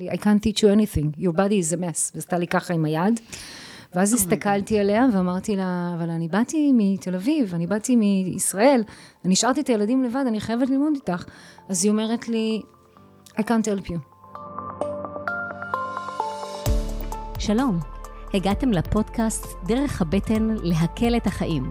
I can't teach you anything, your body is a mess, ועשתה לי ככה עם היד. ואז הסתכלתי עליה ואמרתי לה, אבל אני באתי מתל אביב, אני באתי מישראל, אני השארתי את הילדים לבד, אני חייבת ללמוד איתך. אז היא אומרת לי, I can't help you. שלום, הגעתם לפודקאסט דרך הבטן להקל את החיים.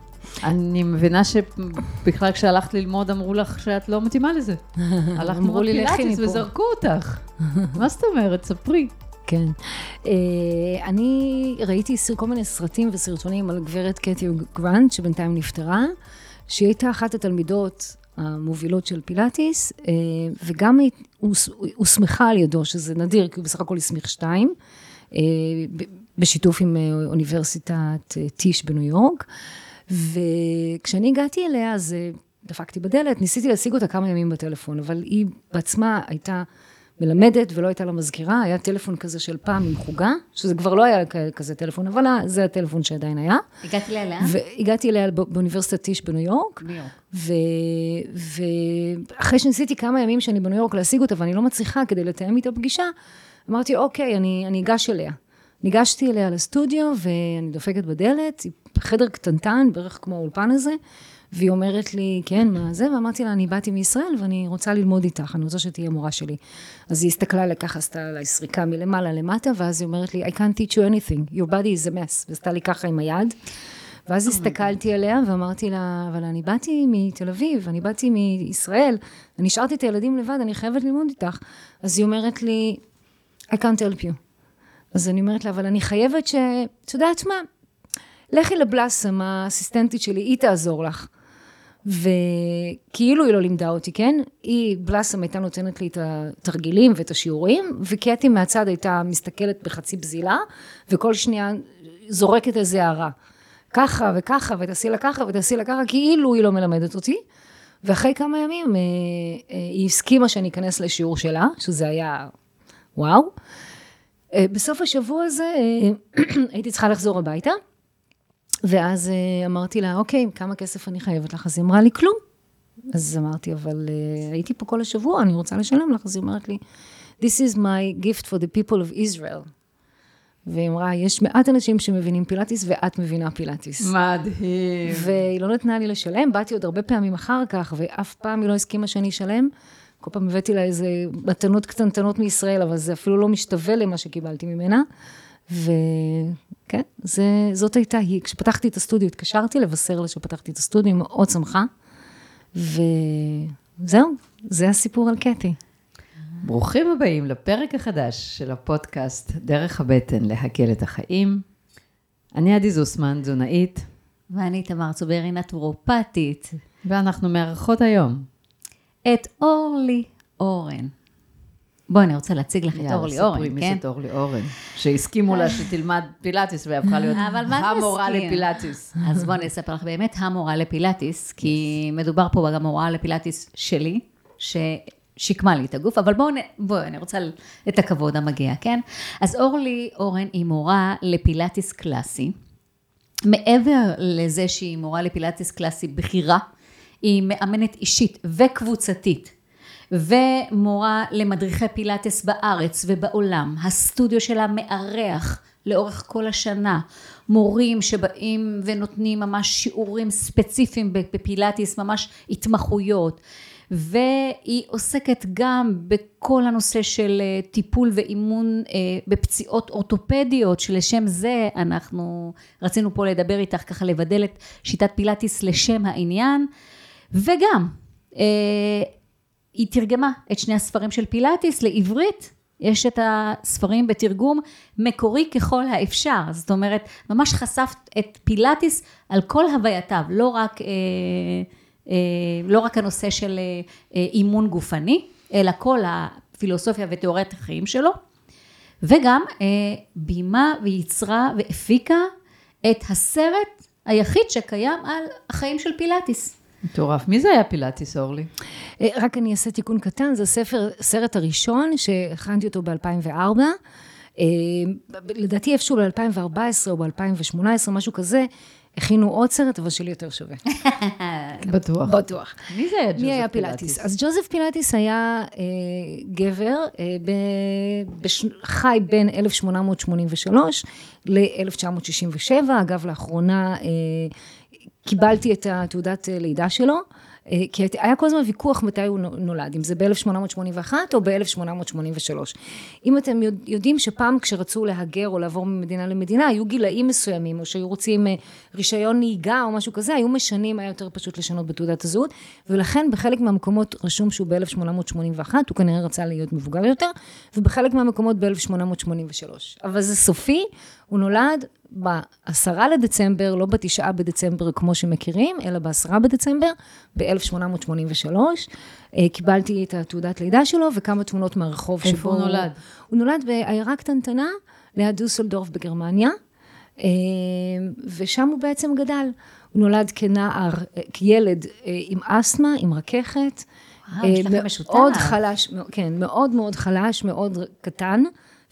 אני מבינה שבכלל כשהלכת ללמוד אמרו לך שאת לא מתאימה לזה. הלכת ללמוד פילאטיס וזרקו אותך. מה זאת אומרת? ספרי. כן. אה, אני ראיתי כל מיני סרטים וסרטונים על גברת קטי גרנט, שבינתיים נפטרה, שהיא הייתה אחת התלמידות המובילות של פילאטיס, אה, וגם היא הוסמכה על ידו, שזה נדיר, כי הוא בסך הכל הסמיך שתיים, אה, בשיתוף עם אוניברסיטת טיש בניו יורק. וכשאני הגעתי אליה, אז דפקתי בדלת, ניסיתי להשיג אותה כמה ימים בטלפון, אבל היא בעצמה הייתה מלמדת ולא הייתה לה מזכירה, היה טלפון כזה של פעם עם חוגה, שזה כבר לא היה כזה טלפון, אבל זה הטלפון שעדיין היה. הגעתי אליה לאן? והגעתי אליה באוניברסיטת טיש בניו יורק. ניו יורק. ואחרי שניסיתי כמה ימים שאני בניו יורק להשיג אותה ואני לא מצליחה כדי לתאם איתה פגישה, אמרתי, אוקיי, אני, אני אגש אליה. ניגשתי אליה לסטודיו ואני דופקת בדלת, חדר קטנטן, בערך כמו האולפן הזה, והיא אומרת לי, כן, מה זה? ואמרתי לה, אני באתי מישראל ואני רוצה ללמוד איתך, אני רוצה שתהיה מורה שלי. אז היא הסתכלה עליה ככה, עשתה עליי סריקה מלמעלה למטה, ואז היא אומרת לי, I can't teach you anything, your body is a mess, ועשתה לי ככה עם היד. ואז oh הסתכלתי עליה ואמרתי לה, אבל אני באתי מתל אביב, אני באתי מישראל, אני השארתי את הילדים לבד, אני חייבת ללמוד איתך. אז היא אומרת לי, I can't help you. אז אני אומרת לה, אבל אני חייבת ש... את יודעת מה? לכי לבלאסם, האסיסטנטית שלי, היא תעזור לך. וכאילו היא לא לימדה אותי, כן? היא, בלאסם הייתה נותנת לי את התרגילים ואת השיעורים, וקטי מהצד הייתה מסתכלת בחצי בזילה, וכל שנייה זורקת איזה הערה. ככה וככה, ותעשי לה ככה ותעשי לה ככה, כאילו היא לא מלמדת אותי. ואחרי כמה ימים אה, אה, היא הסכימה שאני אכנס לשיעור שלה, שזה היה וואו. אה, בסוף השבוע הזה הייתי צריכה לחזור הביתה. ואז אה, אמרתי לה, אוקיי, כמה כסף אני חייבת לך? אז היא אמרה לי, כלום. אז אמרתי, אבל uh, הייתי פה כל השבוע, אני רוצה לשלם לך. אז היא אומרת לי, This is my gift for the people of Israel. והיא אמרה, יש מעט אנשים שמבינים פילאטיס, ואת מבינה פילאטיס. מדהים. והיא לא נתנה לי לשלם, באתי עוד הרבה פעמים אחר כך, ואף פעם היא לא הסכימה שאני אשלם. כל פעם הבאתי לה איזה מתנות קטנטנות מישראל, אבל זה אפילו לא משתווה למה שקיבלתי ממנה. וכן, זה, זאת הייתה היא. כשפתחתי את הסטודיו, התקשרתי לבשר לה שפתחתי את הסטודיו, מאוד שמחה. וזהו, זה הסיפור על קטי. ברוכים הבאים לפרק החדש של הפודקאסט דרך הבטן להקל את החיים. אני עדי זוסמן, תזונאית. ואני תמר צוברי, נטורופטית. ואנחנו מארחות היום. את אורלי אורן. בואי, אני רוצה להציג לך את אורלי אורן, כן? יאללה, ספרי מי זאת אורלי אורן. שהסכימו לה שתלמד פילאטיס והפכה להיות המורה לפילאטיס. אז בואי אני אספר לך באמת המורה לפילאטיס, כי מדובר פה גם מורה לפילאטיס שלי, ששיקמה לי את הגוף, אבל בואו, בואי, אני רוצה את הכבוד המגיע, כן? אז אורלי אורן היא מורה לפילאטיס קלאסי. מעבר לזה שהיא מורה לפילאטיס קלאסי בכירה, היא מאמנת אישית וקבוצתית ומורה למדריכי פילאטס בארץ ובעולם. הסטודיו שלה מארח לאורך כל השנה מורים שבאים ונותנים ממש שיעורים ספציפיים בפילאטיס, ממש התמחויות. והיא עוסקת גם בכל הנושא של אה, טיפול ואימון אה, בפציעות אורתופדיות, שלשם זה אנחנו רצינו פה לדבר איתך, ככה לבדל את שיטת פילאטיס לשם העניין, וגם אה, היא תרגמה את שני הספרים של פילאטיס לעברית. יש את הספרים בתרגום מקורי ככל האפשר, זאת אומרת, ממש חשפת את פילאטיס על כל הווייתיו, לא רק, אה, אה, לא רק הנושא של אה, אימון גופני, אלא כל הפילוסופיה ותיאוריית החיים שלו. וגם אה, ביימה וייצרה והפיקה את הסרט היחיד שקיים על החיים של פילאטיס. מטורף. מי זה היה פילאטיס, אורלי? אה, רק אני אעשה תיקון קטן, זה הספר, הסרט הראשון שהכנתי אותו ב-2004. אה, לדעתי איפשהו ב-2014 או ב-2018, משהו כזה, הכינו עוד סרט, אבל שלי יותר שווה. בטוח. בטוח. מי זה היה ג'וזף מי היה פילאטיס? אז ג'וזף פילאטיס היה אה, גבר, אה, ב, בש, חי בין 1883 ל-1967. אגב, לאחרונה אה, קיבלתי את התעודת אה, לידה שלו. אה, כי היה כל הזמן ויכוח מתי הוא נולד, אם זה ב-1881 או ב-1883. אם אתם יודעים שפעם כשרצו להגר או לעבור ממדינה למדינה, היו גילאים מסוימים, או שהיו רוצים אה, רישיון נהיגה או משהו כזה, היו משנים, היה יותר פשוט לשנות בתעודת הזהות, ולכן בחלק מהמקומות רשום שהוא ב-1881, הוא כנראה רצה להיות מבוגר יותר, ובחלק מהמקומות ב-1883. אבל זה סופי, הוא נולד בעשרה לדצמבר, לא בתשעה בדצמבר כמו שמכירים, אלא בעשרה בדצמבר, ב-1883. אה, קיבלתי את התעודת לידה שלו וכמה תמונות מהרחוב שבו... איפה הוא נולד? הוא נולד בעיירה קטנטנה ליד דוסלדורף בגרמניה, אה, ושם הוא בעצם גדל. הוא נולד כנער, אה, כילד עם אסתמה, עם רככת. וואו. מאוד חלש, כן, מאוד מאוד חלש, מאוד קטן,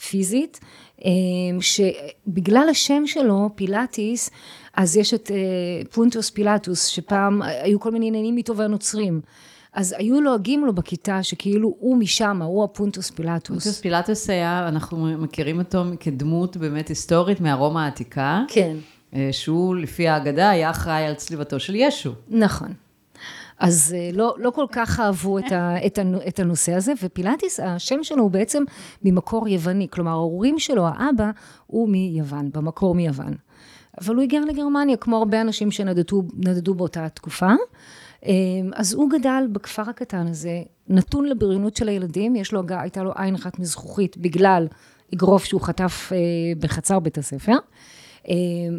פיזית. אמ, שבגלל השם שלו, פילאטיס, אז יש את אה, פונטוס פילטוס, שפעם היו כל מיני עניינים איתו והנוצרים. אז היו לועגים לו בכיתה שכאילו הוא משם, הוא הפונטוס פילטוס. פונטוס פילטוס היה, אנחנו מכירים אותו כדמות באמת היסטורית מהרומא העתיקה. כן. אה, שהוא לפי האגדה היה אחראי על צליבתו של ישו. נכון. אז אה, לא, לא כל כך אהבו את, ה, את, ה, את הנושא הזה, ופילאטיס, השם שלו הוא בעצם ממקור יווני, כלומר ההורים שלו, האבא, הוא מיוון, במקור מיוון. אבל הוא היגר לגרמניה, כמו הרבה אנשים שנדדו באותה תקופה. אה, אז הוא גדל בכפר הקטן הזה, נתון לבריונות של הילדים, יש לו, הייתה לו עין אחת מזכוכית בגלל אגרוף שהוא חטף אה, בחצר בית הספר.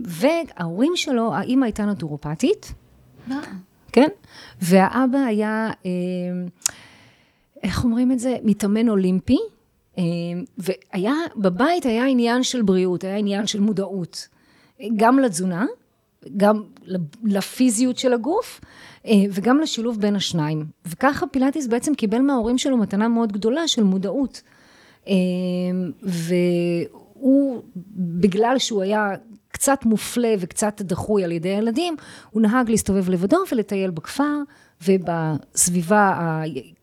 וההורים שלו, האימא הייתה נטורופטית. כן? והאבא היה, אה, איך אומרים את זה? מתאמן אולימפי, אה, והיה, בבית היה עניין של בריאות, היה עניין של מודעות, גם לתזונה, גם לפיזיות של הגוף, אה, וגם לשילוב בין השניים. וככה פילאטיס בעצם קיבל מההורים שלו מתנה מאוד גדולה של מודעות. והוא, בגלל שהוא היה קצת מופלה וקצת דחוי על ידי הילדים, הוא נהג להסתובב לבדו ולטייל בכפר ובסביבה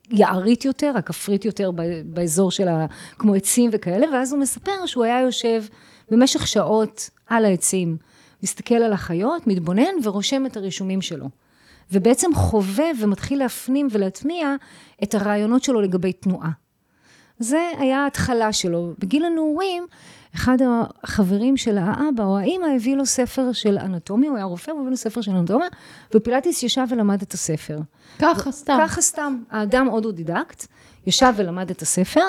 היערית יותר, הכפרית יותר, באזור של ה... כמו עצים וכאלה, ואז הוא מספר שהוא היה יושב במשך שעות על העצים, מסתכל על החיות, מתבונן ורושם את הרישומים שלו. ובעצם חווה ומתחיל להפנים ולהטמיע את הרעיונות שלו לגבי תנועה. זה היה ההתחלה שלו. בגיל הנעורים, אחד החברים של האבא או האימא הביא לו ספר של אנטומיה, הוא היה רופא, הוא הביא לו ספר של אנטומיה, ופילאטיס ישב ולמד את הספר. ככה סתם. ככה סתם. האדם אוטודידקט, ישב ולמד את הספר,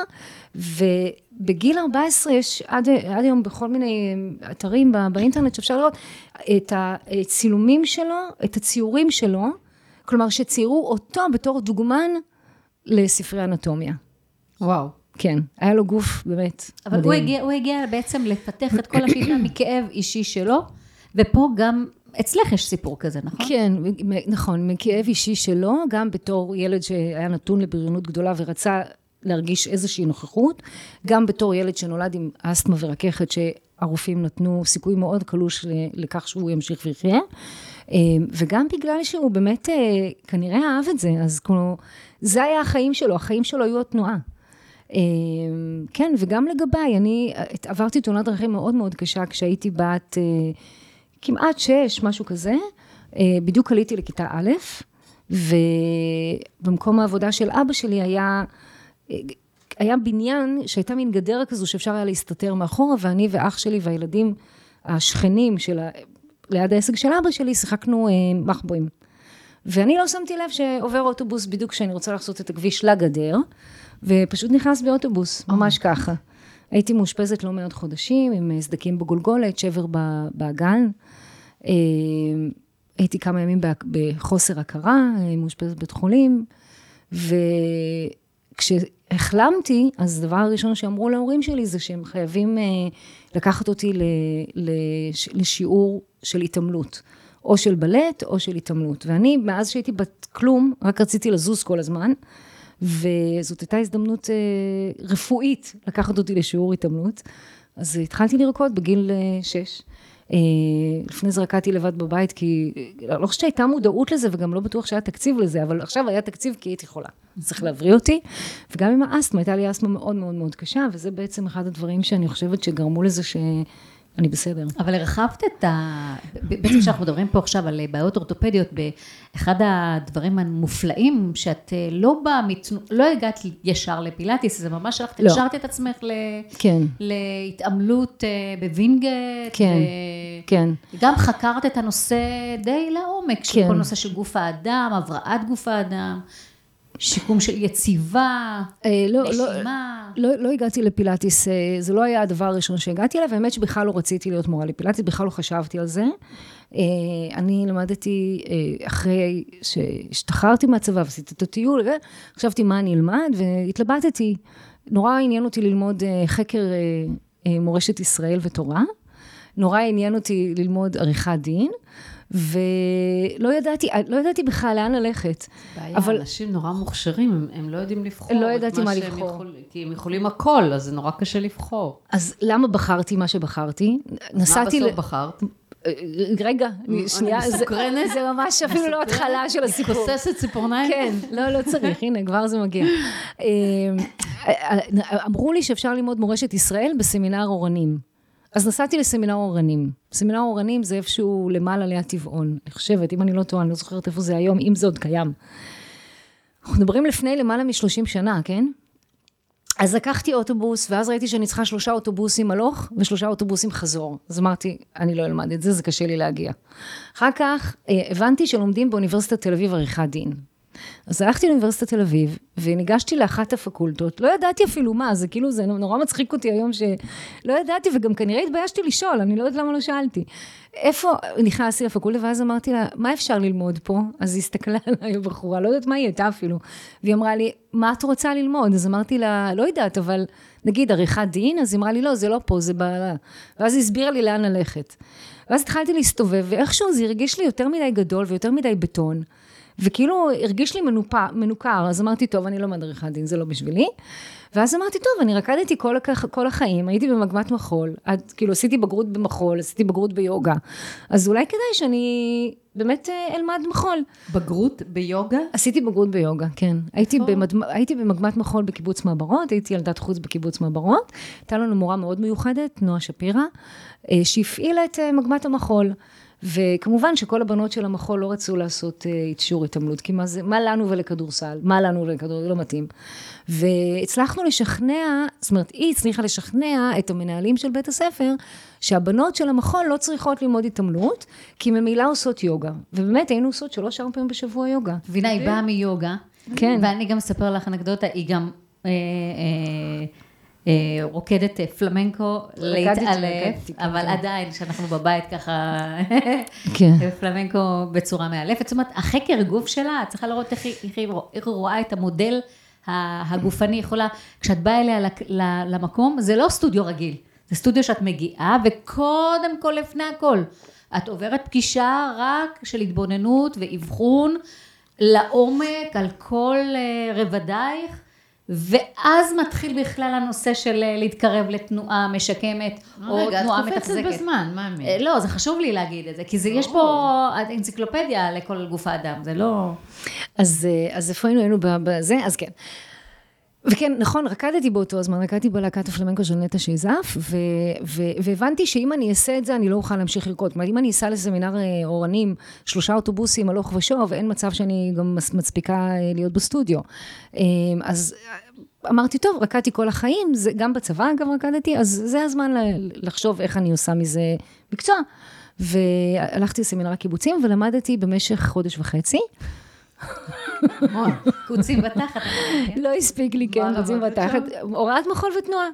ובגיל 14 יש עד, עד היום בכל מיני אתרים באינטרנט שאפשר לראות את הצילומים שלו, את הציורים שלו, כלומר שציירו אותו בתור דוגמן לספרי אנטומיה. וואו. כן, היה לו גוף באמת אבל מדהים. אבל הוא הגיע, הוא הגיע בעצם לפתח את כל השיטה מכאב אישי שלו, ופה גם אצלך יש סיפור כזה, נכון? כן, נכון, מכאב אישי שלו, גם בתור ילד שהיה נתון לבריונות גדולה ורצה להרגיש איזושהי נוכחות, גם בתור ילד שנולד עם אסתמה ורככת שהרופאים נתנו סיכוי מאוד קלוש לכך שהוא ימשיך ויחיה, אה, וגם בגלל שהוא באמת אה, כנראה אהב את זה, אז כמו, זה היה החיים שלו, החיים שלו היו התנועה. אמ, כן, וגם לגביי, אני עברתי תאונת דרכים מאוד מאוד קשה כשהייתי בת אה, כמעט שש, משהו כזה. אה, בדיוק עליתי לכיתה א', ובמקום העבודה של אבא שלי היה, אה, היה בניין שהייתה מין גדר כזו שאפשר היה להסתתר מאחורה, ואני ואח שלי והילדים השכנים של, ליד העסק של אבא שלי, שיחקנו מחבואים. ואני לא שמתי לב שעובר אוטובוס בדיוק כשאני רוצה לחצות את הכביש לגדר, ופשוט נכנס באוטובוס, ממש ככה. הייתי מאושפזת לא מעט חודשים, עם אה, סדקים בגולגולת, שבר באגן. אה, הייתי כמה ימים בחוסר הכרה, אה, מאושפזת בית חולים, וכשהייתי החלמתי, אז הדבר הראשון שאמרו להורים שלי זה שהם חייבים אה, לקחת אותי לשיעור של התעמלות. או של בלט או של התעמלות. ואני, מאז שהייתי בת כלום, רק רציתי לזוז כל הזמן, וזאת הייתה הזדמנות אה, רפואית לקחת אותי לשיעור התעמלות. אז התחלתי לרקוד בגיל אה, שש. אה, לפני זה רקדתי לבד בבית, כי לא חושבת שהייתה מודעות לזה, וגם לא בטוח שהיה תקציב לזה, אבל עכשיו היה תקציב כי הייתי חולה. צריך להבריא אותי. וגם עם האסתמה, הייתה לי אסתמה מאוד מאוד מאוד קשה, וזה בעצם אחד הדברים שאני חושבת שגרמו לזה ש... אני בסדר. אבל הרחבת את ה... בעצם כשאנחנו מדברים פה עכשיו על בעיות אורתופדיות, באחד הדברים המופלאים, שאת אה, לא באה, מת... לא הגעת ישר לפילאטיס, זה ממש הלכת, לא. השארת את עצמך ל... כן. להתעמלות אה, בווינגייט. כן, ו... כן. גם חקרת את הנושא די לעומק, כן. של כל נושא של גוף האדם, הבראת גוף האדם. שיקום של יציבה, אה, לא, לא, נשימה. לא, לא, לא הגעתי לפילאטיס, אה, זה לא היה הדבר הראשון שהגעתי אליו, האמת שבכלל לא רציתי להיות מורה לפילאטיס, בכלל לא חשבתי על זה. אה, אני למדתי אחרי שהשתחררתי מהצבא ועשיתי את הטיול, חשבתי מה אני אלמד והתלבטתי. נורא עניין אותי ללמוד חקר מורשת ישראל ותורה. נורא עניין אותי ללמוד עריכת דין. ולא ידעתי, לא ידעתי בכלל לאן ללכת. בעיה, אבל... אנשים נורא מוכשרים, הם, הם לא יודעים לבחור. לא ידעתי מה, לבחור. יכול, כי הם יכולים הכל, אז זה נורא קשה לבחור. אז למה בחרתי מה שבחרתי? נסעתי... מה בסוף בחרת? אה, רגע, שנייה, זה, זה ממש אפילו לא התחלה של הסיפור. כוססת ציפורניים? כן, לא, לא צריך, הנה, כבר זה מגיע. אה, אה, אמרו לי שאפשר ללמוד מורשת ישראל בסמינר אורנים. אז נסעתי לסמינר אורנים. סמינר אורנים זה איפשהו למעלה ליד טבעון. אני חושבת, אם אני לא טועה, אני לא זוכרת איפה זה היום, אם זה עוד קיים. אנחנו מדברים לפני למעלה מ-30 שנה, כן? אז לקחתי אוטובוס, ואז ראיתי שאני צריכה שלושה אוטובוסים הלוך ושלושה אוטובוסים חזור. אז אמרתי, אני לא אלמד את זה, זה קשה לי להגיע. אחר כך אה, הבנתי שלומדים באוניברסיטת תל אביב עריכת דין. אז הלכתי לאוניברסיטת תל אביב, וניגשתי לאחת הפקולטות, לא ידעתי אפילו מה, זה כאילו, זה נורא מצחיק אותי היום שלא ידעתי, וגם כנראה התביישתי לשאול, אני לא יודעת למה לא שאלתי. איפה, נכנסתי לפקולטה, ואז אמרתי לה, מה אפשר ללמוד פה? אז היא הסתכלה עליי הבחורה, לא יודעת מה היא הייתה אפילו, והיא אמרה לי, מה את רוצה ללמוד? אז אמרתי לה, לא יודעת, אבל נגיד עריכת דין? אז היא אמרה לי, לא, זה לא פה, זה בעלה. ואז היא הסבירה לי לאן ללכת. ואז התחלתי להסתובב, ואיכשהו זה הרגיש לי יותר מדי גדול ויותר מדי בטון. וכאילו הרגיש לי מנופע, מנוכר, אז אמרתי, טוב, אני לא מדריכת דין, זה לא בשבילי. ואז אמרתי, טוב, אני רקדתי כל, כל החיים, הייתי במגמת מחול, עד, כאילו עשיתי בגרות במחול, עשיתי בגרות ביוגה, אז אולי כדאי שאני באמת אה, אלמד מחול. בגרות ביוגה? עשיתי בגרות ביוגה, כן. הייתי, במד... הייתי במגמת מחול בקיבוץ מעברות, הייתי ילדת חוץ בקיבוץ מעברות, הייתה לנו מורה מאוד מיוחדת, נועה שפירא, אה, שהפעילה את אה, מגמת המחול. וכמובן שכל הבנות של המחול לא רצו לעשות uh, שיעור התעמלות, כי מה זה, מה לנו ולכדורסל, מה לנו ולכדורסל, לא מתאים. והצלחנו לשכנע, זאת אומרת, היא הצליחה לשכנע את המנהלים של בית הספר, שהבנות של המחול לא צריכות ללמוד התעמלות, כי ממילא עושות יוגה. ובאמת היינו עושות שלוש-ארבע פעמים בשבוע יוגה. מבינה, היא באה מיוגה. כן. ואני גם אספר לך אנקדוטה, היא גם... אה, אה, אה, רוקדת אה, פלמנקו להתעלף, אבל כן. עדיין, כשאנחנו בבית ככה, כן. פלמנקו בצורה מאלפת. זאת אומרת, החקר גוף שלה, את צריכה לראות איך היא, איך היא רואה את המודל הגופני, יכולה, כשאת באה אליה למקום, זה לא סטודיו רגיל, זה סטודיו שאת מגיעה, וקודם כל, לפני הכל, את עוברת פגישה רק של התבוננות ואבחון לעומק על כל אה, רבדייך. ואז מתחיל בכלל הנושא של אה, להתקרב לתנועה משקמת, או רגע, תנועה מתחזקת. רגע, את קופצת בזמן, מה האמת? אה, לא, זה חשוב לי להגיד את זה, כי זה, יש פה אנציקלופדיה לכל גוף האדם, זה לא... אז, אה, אז איפה היינו? היינו בזה? אז כן. וכן, נכון, רקדתי באותו הזמן, רקדתי בלהקת הפלמנקו של נטע שייזף, והבנתי שאם אני אעשה את זה, אני לא אוכל להמשיך לרקוד. אומרת, אם אני אסע לסמינר אה, אורנים, שלושה אוטובוסים הלוך ושוב, אין מצב שאני גם מצפיקה אה, להיות בסטודיו. אה, אז אמרתי, טוב, רקדתי כל החיים, זה, גם בצבא אגב רקדתי, אז זה הזמן לחשוב איך אני עושה מזה מקצוע. והלכתי לסמינר הקיבוצים ולמדתי במשך חודש וחצי. קוצים בתחת. כן? לא הספיק לי, כן, קוצים בתחת. הוראת מחול ותנועה.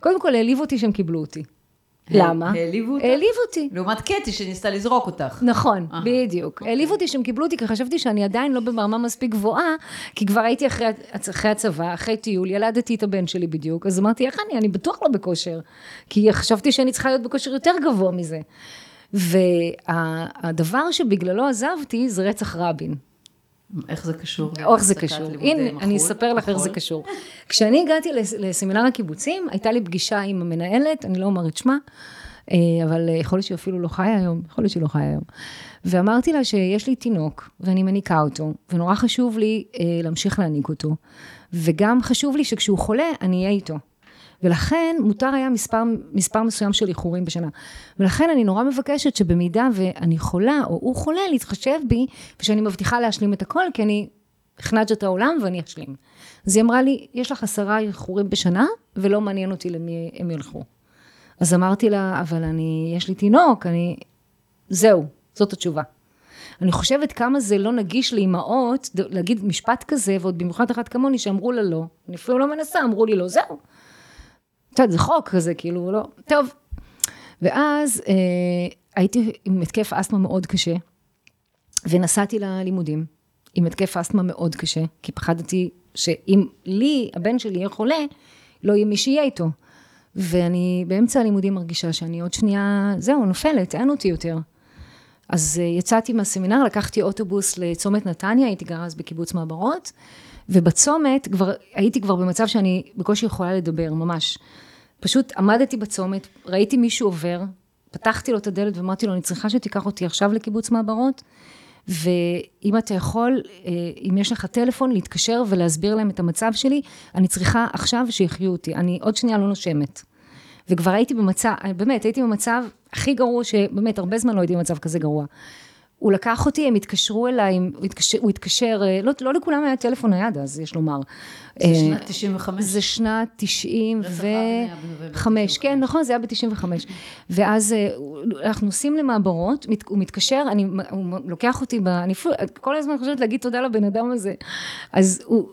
קודם כל, העליב אותי שהם קיבלו אותי. למה? העליבו אותך? העליב אותי. לעומת קטי שניסתה לזרוק אותך. נכון. בדיוק. העליב אותי שהם קיבלו אותי, כי חשבתי שאני עדיין לא ברמה מספיק גבוהה, כי כבר הייתי אחרי, אחרי הצבא, אחרי טיול, ילדתי את הבן שלי בדיוק, אז אמרתי, איך אני? אני בטוח לא בכושר. כי חשבתי שאני צריכה להיות בכושר יותר גבוה מזה. והדבר שבגללו עזבתי זה רצח רבין. איך זה קשור? או איך זה קשור. הנה, אני? אספר לך איך זה מחול? קשור. כשאני הגעתי לס- לסמינר הקיבוצים, הייתה לי פגישה עם המנהלת, אני לא אומר את שמה, אה, אבל אה, יכול להיות שהיא אפילו לא חיה היום, יכול להיות שהיא לא חיה היום. ואמרתי לה שיש לי תינוק, ואני מניקה אותו, ונורא חשוב לי אה, להמשיך להניק אותו, וגם חשוב לי שכשהוא חולה, אני אהיה איתו. ולכן מותר היה מספר, מספר מסוים של איחורים בשנה. ולכן אני נורא מבקשת שבמידה ואני חולה, או הוא חולה, להתחשב בי, ושאני מבטיחה להשלים את הכל, כי אני הכנעת את העולם ואני אשלים. אז היא אמרה לי, יש לך עשרה איחורים בשנה, ולא מעניין אותי למי הם ילכו. אז אמרתי לה, אבל אני, יש לי תינוק, אני... זהו, זאת התשובה. אני חושבת כמה זה לא נגיש לאימהות להגיד משפט כזה, ועוד במיוחד אחת כמוני שאמרו לה לא. אני אפילו לא מנסה, אמרו לי לא, זהו. את יודעת, זה חוק כזה, כאילו, לא, טוב. ואז אה, הייתי עם התקף אסתמה מאוד קשה, ונסעתי ללימודים עם התקף אסתמה מאוד קשה, כי פחדתי שאם לי, הבן שלי יהיה חולה, לא יהיה מי שיהיה איתו. ואני באמצע הלימודים מרגישה שאני עוד שנייה, זהו, נופלת, אין אותי יותר. אז אה, יצאתי מהסמינר, לקחתי אוטובוס לצומת נתניה, הייתי גרה אז בקיבוץ מעברות, ובצומת כבר, הייתי כבר במצב שאני בקושי יכולה לדבר, ממש. פשוט עמדתי בצומת, ראיתי מישהו עובר, פתחתי לו את הדלת ואמרתי לו, אני צריכה שתיקח אותי עכשיו לקיבוץ מעברות, ואם אתה יכול, אה, אם יש לך טלפון, להתקשר ולהסביר להם את המצב שלי, אני צריכה עכשיו שיחיו אותי, אני עוד שנייה לא נושמת. וכבר הייתי במצב, באמת, הייתי במצב הכי גרוע, שבאמת, הרבה זמן לא הייתי במצב כזה גרוע. הוא לקח אותי, הם התקשרו אליי, הוא התקשר, הוא התקשר אה, לא, לא לכולם היה טלפון נייד אז, יש לומר. זה אה, שנת 95? זה שנת 90 רצח רבין היה בנובמבר וחמש, 95. כן, נכון, זה היה ב-95. ואז אה, אנחנו נוסעים למעברות, הוא מתקשר, אני, הוא לוקח אותי, ב, אני כל הזמן חושבת להגיד תודה לבן אדם הזה. אז הוא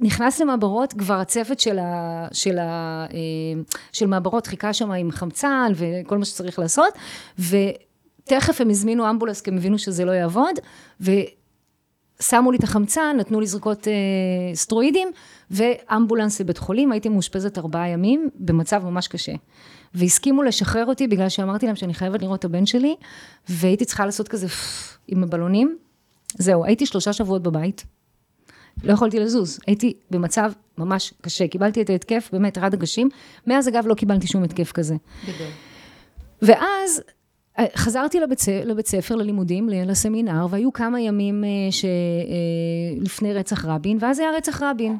נכנס למעברות, כבר הצוות של, ה, של, ה, של מעברות חיכה שם עם חמצן וכל מה שצריך לעשות, ותכף הם הזמינו אמבולנס, כי הם הבינו שזה לא יעבוד, ו... שמו לי את החמצן, נתנו לי זריקות אה, סטרואידים, ואמבולנס לבית חולים, הייתי מאושפזת ארבעה ימים, במצב ממש קשה. והסכימו לשחרר אותי בגלל שאמרתי להם שאני חייבת לראות את הבן שלי, והייתי צריכה לעשות כזה פפפ עם הבלונים. זהו, הייתי שלושה שבועות בבית, לא יכולתי לזוז, הייתי במצב ממש קשה, קיבלתי את ההתקף, באמת, רד הגשים, מאז אגב לא קיבלתי שום התקף כזה. גדול. ואז חזרתי לבית, לבית ספר, ללימודים, לסמינר, והיו כמה ימים אה, ש, אה, לפני רצח רבין, ואז היה רצח רבין.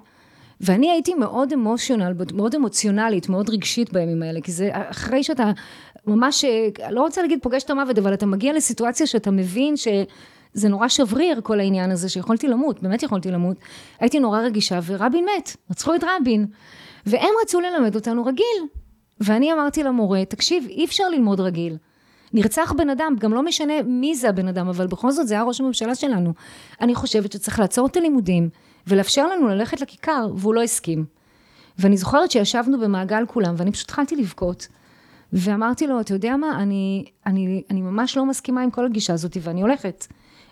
ואני הייתי מאוד אמושיונל, מאוד אמוציונלית, מאוד רגשית בימים האלה, כי זה אחרי שאתה ממש, אה, לא רוצה להגיד פוגש את המוות, אבל אתה מגיע לסיטואציה שאתה מבין שזה נורא שבריר כל העניין הזה, שיכולתי למות, באמת יכולתי למות. הייתי נורא רגישה, ורבין מת, רצחו את רבין. והם רצו ללמד אותנו רגיל. ואני אמרתי למורה, תקשיב, אי אפשר ללמוד רגיל. נרצח בן אדם, גם לא משנה מי זה הבן אדם, אבל בכל זאת זה היה ראש הממשלה שלנו. אני חושבת שצריך לעצור את הלימודים ולאפשר לנו ללכת לכיכר, והוא לא הסכים. ואני זוכרת שישבנו במעגל כולם, ואני פשוט התחלתי לבכות. ואמרתי לו, אתה יודע מה, אני, אני, אני ממש לא מסכימה עם כל הגישה הזאת, ואני הולכת.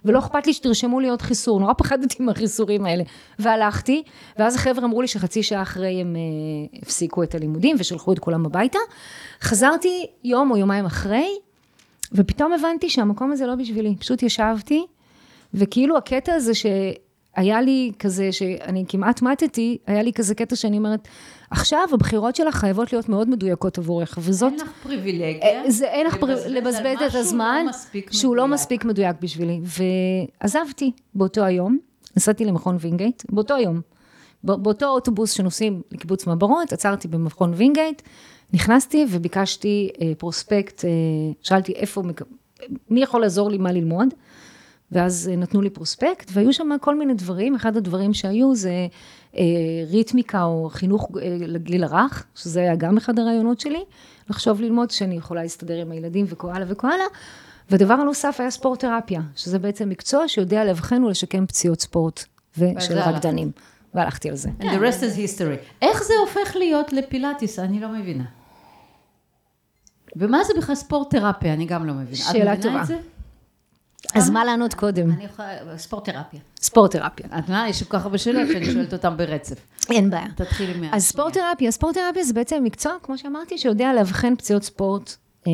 ולא אכפת לי שתרשמו לי עוד חיסור, נורא פחדתי מהחיסורים האלה. והלכתי, ואז החבר'ה אמרו לי שחצי שעה אחרי הם אה, הפסיקו את הלימודים ושלחו את כולם הביתה. חזרתי יום או יומיים אחרי, ופתאום הבנתי שהמקום הזה לא בשבילי. פשוט ישבתי, וכאילו הקטע הזה שהיה לי כזה, שאני כמעט מתתי, היה לי כזה קטע שאני אומרת, עכשיו הבחירות שלך חייבות להיות מאוד מדויקות עבורך, וזאת... אין לך פריבילגיה. אה, זה אין לך פר- לבזבז את הזמן, לא שהוא לא מדויק. מספיק מדויק בשבילי. ועזבתי באותו היום, נסעתי למכון וינגייט, באותו יום. בא- באותו אוטובוס שנוסעים לקיבוץ מעברות, עצרתי במכון וינגייט, נכנסתי וביקשתי אה, פרוספקט, אה, שאלתי איפה, מי יכול לעזור לי מה ללמוד, ואז אה, נתנו לי פרוספקט, והיו שם כל מיני דברים, אחד הדברים שהיו זה אה, ריתמיקה או חינוך אה, לגיל הרך, שזה היה גם אחד הרעיונות שלי, לחשוב ללמוד שאני יכולה להסתדר עם הילדים וכה הלאה וכה הלאה. והדבר הנוסף היה ספורט תרפיה, שזה בעצם מקצוע שיודע לאבחן ולשקם פציעות ספורט ושל. רקדנים. והלכתי על זה. And the rest is history. איך זה הופך להיות לפילאטיס? אני לא מבינה. ומה זה בכלל ספורט תרפיה? אני גם לא מבינה. שאלה את טובה. מבינה את זה? אז מה לענות קודם? אני יכולה, ספורט תרפיה. ספורט תרפיה. את יודעת, יש כל כך הרבה שאלות שאני שואלת אותם ברצף. אין בעיה. תתחילי מה... אז ספורט תרפיה, ספורט תרפיה זה בעצם מקצוע, כמו שאמרתי, שיודע לאבחן פציעות ספורט, אה,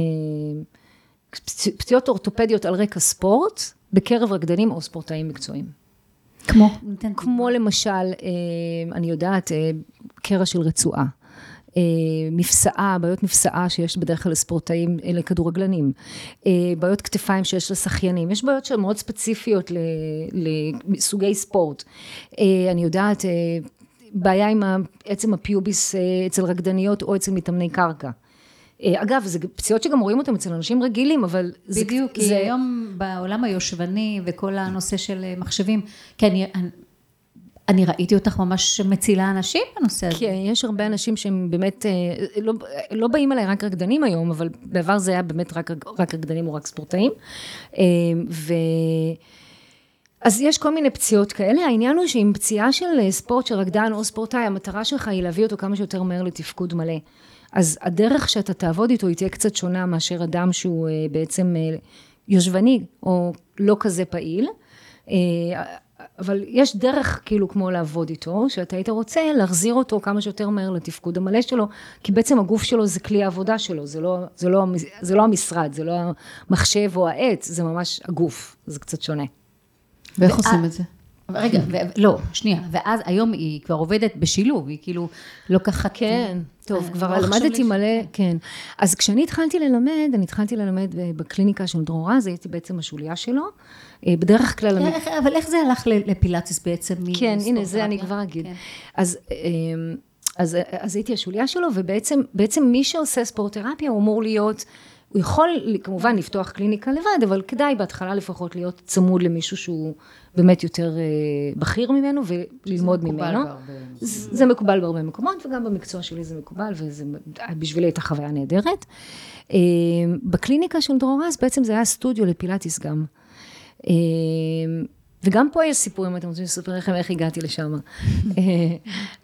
פצ- פציעות אורתופדיות על רקע ספורט, בקרב רקדנים או ספורטאים מקצועיים. כמו? כמו למשל, אה, אני יודעת, אה, קרע של רצועה. אה, מפסעה, בעיות מפסעה שיש בדרך כלל לספורטאים, אה, לכדורגלנים, אה, בעיות כתפיים שיש לשחיינים, יש בעיות שהן מאוד ספציפיות לסוגי ספורט. אה, אני יודעת, אה, בעיה עם עצם הפיוביס אה, אצל רקדניות או אצל מתאמני קרקע. אה, אגב, זה פציעות שגם רואים אותן אצל אנשים רגילים, אבל זה... בדיוק, כי זה, היום בעולם היושבני וכל הנושא של אה, מחשבים, כן, אני, ראיתי אותך ממש מצילה אנשים בנושא הזה. כן, יש הרבה אנשים שהם באמת, אה, לא, לא באים אליי רק רקדנים היום, אבל בעבר זה היה באמת רק, רק רקדנים או רק ספורטאים. אה, ו... אז יש כל מיני פציעות כאלה, העניין הוא שעם פציעה של אה, ספורט של רקדן או ספורטאי, המטרה שלך היא להביא אותו כמה שיותר מהר לתפקוד מלא. אז הדרך שאתה תעבוד איתו היא תהיה קצת שונה מאשר אדם שהוא בעצם יושבני או לא כזה פעיל. אבל יש דרך כאילו כמו לעבוד איתו, שאתה היית רוצה להחזיר אותו כמה שיותר מהר לתפקוד המלא שלו, כי בעצם הגוף שלו זה כלי העבודה שלו, זה לא, זה לא, זה לא המשרד, זה לא המחשב או העץ, זה ממש הגוף, זה קצת שונה. ואיך עושים את זה? רגע, ו- לא, שנייה, ואז היום היא כבר עובדת בשילוב, היא כאילו לוקחת... כן, טוב, אה, כבר לא חשוב למדתי מלא, כן. אז כשאני התחלתי ללמד, אני התחלתי ללמד בקליניקה של דרור רז, הייתי בעצם השוליה שלו. אה, בדרך כלל... אבל איך זה הלך לפילאטיס בעצם? כן, הנה, זה אני? כבר אגיד. כן. אז, אז, אז הייתי השוליה שלו, ובעצם בעצם מי שעושה ספורט תרפיה הוא אמור להיות, הוא יכול כמובן לפתוח קליניקה לבד, אבל כדאי בהתחלה לפחות להיות צמוד למישהו שהוא באמת יותר אה, בכיר ממנו וללמוד מקובל ממנו. בהרבה זה זה מקובל בהרבה מקומות, וגם במקצוע שלי זה מקובל, ובשבילי הייתה חוויה נהדרת. אה, בקליניקה של דרור רז בעצם זה היה סטודיו לפילאטיס גם. וגם פה יש סיפור, אם אתם רוצים לספר לכם איך הגעתי לשם. אה,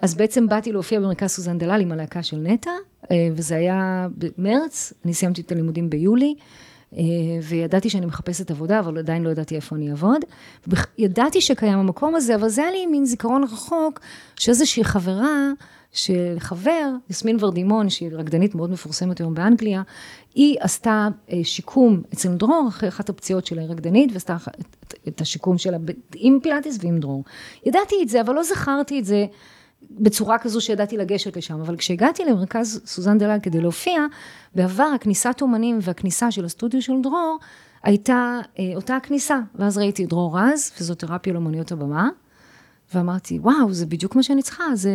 אז בעצם באתי להופיע במרכז סוזן דלל עם הלהקה של נטע, אה, וזה היה במרץ, אני סיימתי את הלימודים ביולי, אה, וידעתי שאני מחפשת עבודה, אבל עדיין לא ידעתי איפה אני אעבוד. ידעתי שקיים המקום הזה, אבל זה היה לי מין זיכרון רחוק, שאיזושהי חברה של חבר, יסמין ורדימון, שהיא רקדנית מאוד מפורסמת היום באנגליה, היא עשתה אה, שיקום אצל דרור, אחרי אחת הפציעות שלה היא רקדנית, ועשתה את, את השיקום שלה עם פילאטיס ועם דרור. ידעתי את זה, אבל לא זכרתי את זה בצורה כזו שידעתי לגשת לשם. אבל כשהגעתי למרכז סוזן דלל כדי להופיע, בעבר הכניסת אומנים והכניסה של הסטודיו של דרור, הייתה אה, אותה הכניסה. ואז ראיתי דרור רז, פיזיותרפיה לאומניות הבמה, ואמרתי, וואו, זה בדיוק מה שאני צריכה, זה,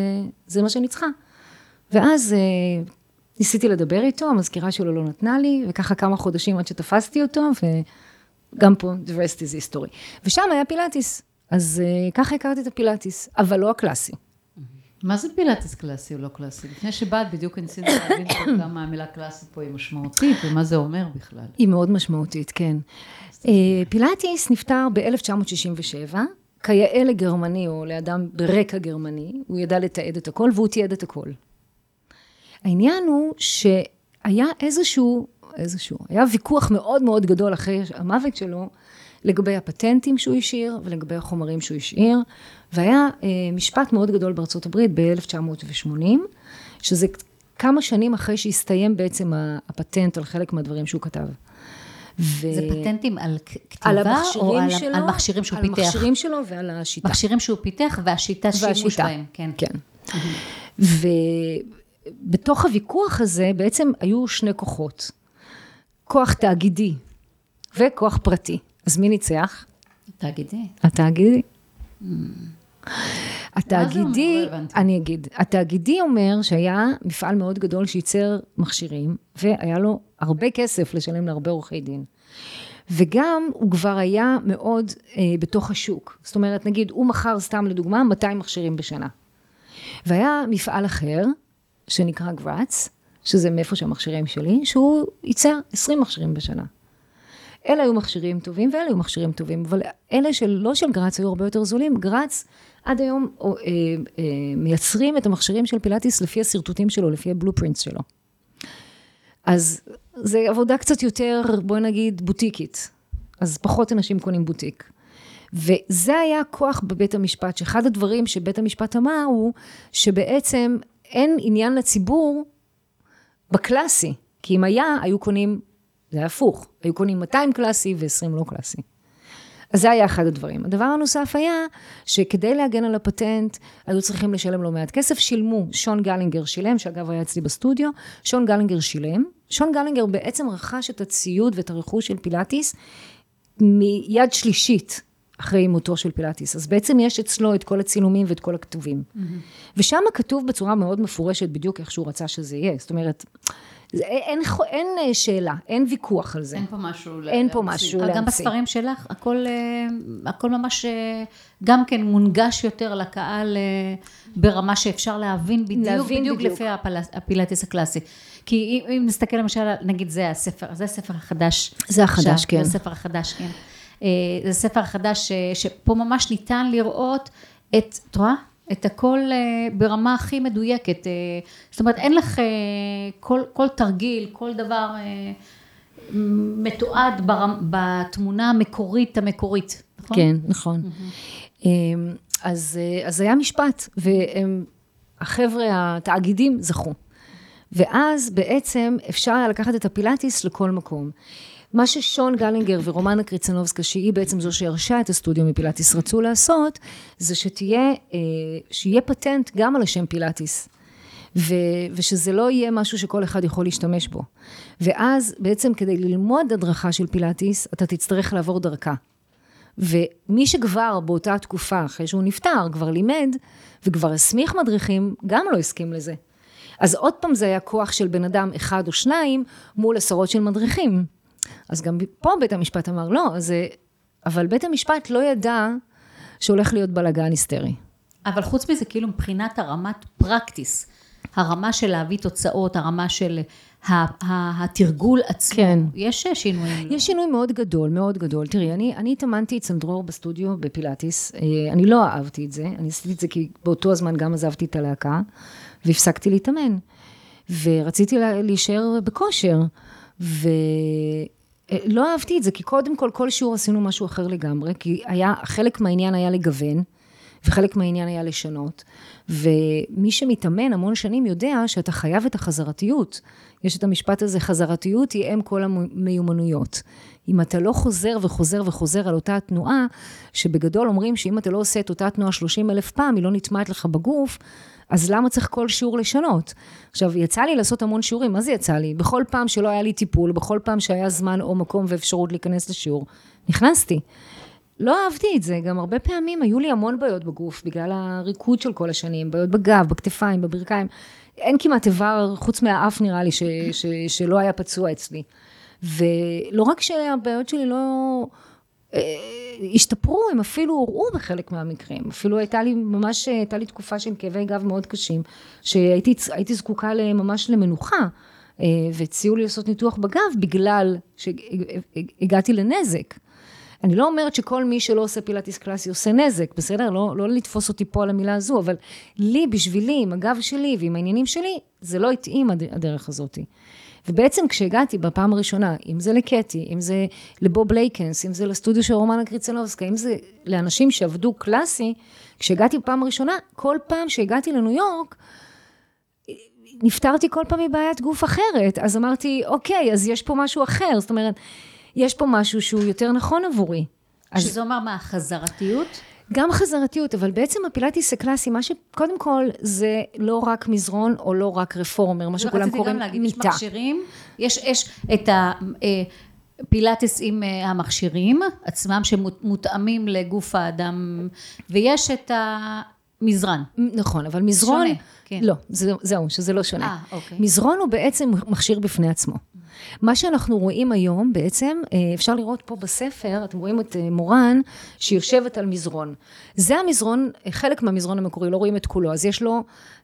זה מה שאני צריכה. ואז אה, ניסיתי לדבר איתו, המזכירה שלו לא נתנה לי, וככה כמה חודשים עד שתפסתי אותו, וגם פה, the rest is history. ושם היה פילאטיס, אז אה, ככה הכרתי את הפילאטיס, אבל לא הקלאסי. מה זה פילאטיס קלאסי או לא קלאסי? לפני שבאת בדיוק ניסיתי להבין כמה המילה קלאסית פה היא משמעותית, ומה זה אומר בכלל. היא מאוד משמעותית, כן. אה, פילאטיס נפטר ב-1967, כיאה לגרמני או לאדם ברקע גרמני, הוא ידע לתעד את הכל והוא תיעד את הכל. העניין הוא שהיה איזשהו, איזשהו, היה ויכוח מאוד מאוד גדול אחרי המוות שלו, לגבי הפטנטים שהוא השאיר ולגבי החומרים שהוא השאיר, והיה אה, משפט מאוד גדול בארצות הברית ב-1980, שזה כמה שנים אחרי שהסתיים בעצם הפטנט על חלק מהדברים שהוא כתב. ו... זה פטנטים על כ- על כתיבה, או על, שלו, על מכשירים שהוא על פיתח? המכשירים שלו ועל השיטה. מכשירים שהוא פיתח והשיטה שימוש. בהם, כן. כן. ובתוך הוויכוח הזה בעצם היו שני כוחות. כוח תאגידי וכוח פרטי. אז מי ניצח? תאגידי. התאגידי. Mm. התאגידי, לא. אני אגיד, התאגידי אומר שהיה מפעל מאוד גדול שייצר מכשירים, והיה לו הרבה כסף לשלם להרבה עורכי דין. וגם הוא כבר היה מאוד אה, בתוך השוק. זאת אומרת, נגיד, הוא מכר סתם לדוגמה 200 מכשירים בשנה. והיה מפעל אחר, שנקרא גראץ, שזה מאיפה שהמכשירים שלי, שהוא ייצר 20 מכשירים בשנה. אלה היו מכשירים טובים ואלה היו מכשירים טובים, אבל אלה שלא של גראץ היו הרבה יותר זולים. גראץ עד היום או, אה, אה, מייצרים את המכשירים של פילאטיס לפי השרטוטים שלו, לפי הבלופרינטס שלו. אז זה עבודה קצת יותר, בואי נגיד, בוטיקית. אז פחות אנשים קונים בוטיק. וזה היה הכוח בבית המשפט, שאחד הדברים שבית המשפט אמר הוא שבעצם אין עניין לציבור בקלאסי, כי אם היה, היו קונים, זה היה הפוך, היו קונים 200 קלאסי ו-20 לא קלאסי. אז זה היה אחד הדברים. הדבר הנוסף היה שכדי להגן על הפטנט, היו צריכים לשלם לא מעט כסף, שילמו, שון גלאגר שילם, שאגב היה אצלי בסטודיו, שון גלאגר שילם, שון גלאגר בעצם רכש את הציוד ואת הרכוש של פילאטיס מיד שלישית. אחרי מותו של פילאטיס. אז בעצם יש אצלו את כל הצילומים ואת כל הכתובים. Mm-hmm. ושם כתוב בצורה מאוד מפורשת בדיוק איך שהוא רצה שזה יהיה. זאת אומרת, זה, אין, אין אה, שאלה, אין ויכוח על זה. אין פה משהו להמציא. אין פה משהו להמציא. גם בספרים שלך, הכל, אה, הכל ממש אה, גם כן מונגש יותר לקהל ברמה שאפשר להבין בדיוק, להבין בדיוק, בדיוק. לפי הפל, הפילאטיס הקלאסי. כי אם, אם נסתכל למשל, נגיד זה הספר, זה הספר החדש. זה החדש, עכשיו, כן. זה הספר החדש, כן. זה הספר החדש שפה ממש ניתן לראות את, את רואה? את הכל אה, ברמה הכי מדויקת. אה, זאת אומרת, אין לך אה, כל, כל תרגיל, כל דבר מתועד בתמונה המקורית המקורית, נכון? כן, נכון. Mm-hmm. אז, אז היה משפט, והחבר'ה, התאגידים זכו. ואז בעצם אפשר היה לקחת את הפילאטיס לכל מקום. מה ששון גלינגר ורומנה קריצנובסקה, שהיא בעצם זו שהרשה את הסטודיו מפילאטיס, רצו לעשות, זה שתהיה, אה, שיהיה פטנט גם על השם פילאטיס. ו, ושזה לא יהיה משהו שכל אחד יכול להשתמש בו. ואז בעצם כדי ללמוד הדרכה של פילאטיס, אתה תצטרך לעבור דרכה. ומי שכבר באותה תקופה, אחרי שהוא נפטר, כבר לימד, וכבר הסמיך מדריכים, גם לא הסכים לזה. אז עוד פעם זה היה כוח של בן אדם אחד או שניים, מול עשרות של מדריכים. אז גם פה בית המשפט אמר, לא, זה... אבל בית המשפט לא ידע שהולך להיות בלאגן היסטרי. אבל חוץ מזה, כאילו מבחינת הרמת פרקטיס, הרמה של להביא תוצאות, הרמה של התרגול עצמו, כן. יש שינויים. יש שינוי מאוד גדול, מאוד גדול. תראי, אני, אני התאמנתי אצל דרור בסטודיו בפילאטיס, אה, אני לא אהבתי את זה, אני עשיתי את זה כי באותו הזמן גם עזבתי את הלהקה, והפסקתי להתאמן. ורציתי להישאר בכושר. ולא אהבתי את זה, כי קודם כל, כל שיעור עשינו משהו אחר לגמרי, כי היה, חלק מהעניין היה לגוון, וחלק מהעניין היה לשנות. ומי שמתאמן המון שנים יודע שאתה חייב את החזרתיות. יש את המשפט הזה, חזרתיות היא אם כל המיומנויות. אם אתה לא חוזר וחוזר וחוזר על אותה התנועה, שבגדול אומרים שאם אתה לא עושה את אותה תנועה 30 אלף פעם, היא לא נטמעת לך בגוף, אז למה צריך כל שיעור לשנות? עכשיו, יצא לי לעשות המון שיעורים, מה זה יצא לי? בכל פעם שלא היה לי טיפול, בכל פעם שהיה זמן או מקום ואפשרות להיכנס לשיעור, נכנסתי. לא אהבתי את זה, גם הרבה פעמים היו לי המון בעיות בגוף, בגלל הריקוד של כל השנים, בעיות בגב, בכתפיים, בברכיים. אין כמעט איבר, חוץ מהאף נראה לי, ש, ש, שלא היה פצוע אצלי. ולא רק שהבעיות שלי לא... אה, השתפרו, הם אפילו הוראו בחלק מהמקרים. אפילו הייתה לי ממש, הייתה לי תקופה של כאבי גב מאוד קשים, שהייתי זקוקה ממש למנוחה, אה, והציעו לי לעשות ניתוח בגב בגלל שהגעתי לנזק. אני לא אומרת שכל מי שלא עושה פילאטיס קלאסי עושה נזק, בסדר? לא, לא לתפוס אותי פה על המילה הזו, אבל לי, בשבילי, עם הגב שלי ועם העניינים שלי, זה לא התאים הדרך הזאתי. ובעצם כשהגעתי בפעם הראשונה, אם זה לקטי, אם זה לבוב לייקנס, אם זה לסטודיו של רומנה קריצנובסקה, אם זה לאנשים שעבדו קלאסי, כשהגעתי בפעם הראשונה, כל פעם שהגעתי לניו יורק, נפטרתי כל פעם מבעיית גוף אחרת. אז אמרתי, אוקיי, אז יש פה משהו אחר. זאת אומרת, יש פה משהו שהוא יותר נכון עבורי. שזה אומר מה, חזרתיות? גם חזרתיות, אבל בעצם הפילאטיס הקלאסי, מה שקודם כל זה לא רק מזרון או לא רק רפורמר, מה שכולם קוראים מיטה. יש מכשירים, יש, יש את הפילאטיס אה, עם אה, המכשירים עצמם שמותאמים לגוף האדם, ויש את המזרן. נכון, אבל מזרון... שונה, כן. לא, זה, זהו, שזה לא שונה. 아, אוקיי. מזרון הוא בעצם מכשיר בפני עצמו. מה שאנחנו רואים היום בעצם, אה, אפשר לראות פה בספר, אתם רואים את אה, מורן, שיושבת על מזרון. זה המזרון, חלק מהמזרון המקורי, לא רואים את כולו, אז יש לו,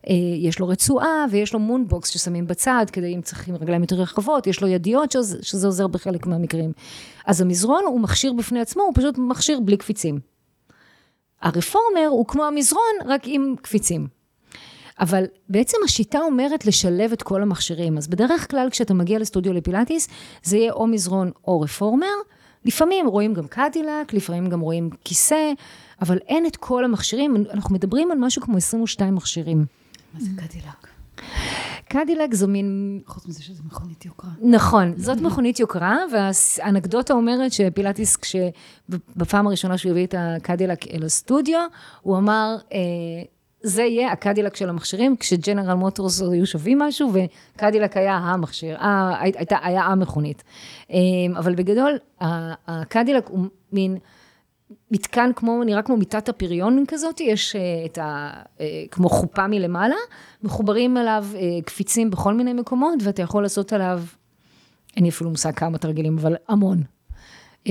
אה, יש לו רצועה ויש לו מונבוקס ששמים בצד, כדי אם צריכים רגליים יותר רחבות, יש לו ידיות שזה, שזה עוזר בחלק מהמקרים. אז המזרון הוא מכשיר בפני עצמו, הוא פשוט מכשיר בלי קפיצים. הרפורמר הוא כמו המזרון, רק עם קפיצים. אבל בעצם השיטה אומרת לשלב את כל המכשירים. אז בדרך כלל כשאתה מגיע לסטודיו לפילאטיס, זה יהיה או מזרון או רפורמר. לפעמים רואים גם קדילק, לפעמים גם רואים כיסא, אבל אין את כל המכשירים. אנחנו מדברים על משהו כמו 22 מכשירים. מה זה קדילק? קדילק זו מין... חוץ מזה שזו מכונית יוקרה. נכון, זאת מכונית יוקרה, והאנקדוטה אומרת שפילאטיס, כשבפעם הראשונה שהוא הביא את הקדילק אל הסטודיו, הוא אמר, אה, זה יהיה הקדילק של המכשירים, כשג'נרל מוטורס היו שווים משהו, וקדילק היה המכשיר, הייתה, היה המכונית. אה, אבל בגדול, הקדילק הוא מין... מתקן כמו, נראה כמו מיטת הפריון כזאת, יש אה, את ה... אה, כמו חופה מלמעלה, מחוברים אליו אה, קפיצים בכל מיני מקומות, ואתה יכול לעשות עליו, אין לי אפילו מושג כמה תרגילים, אבל המון.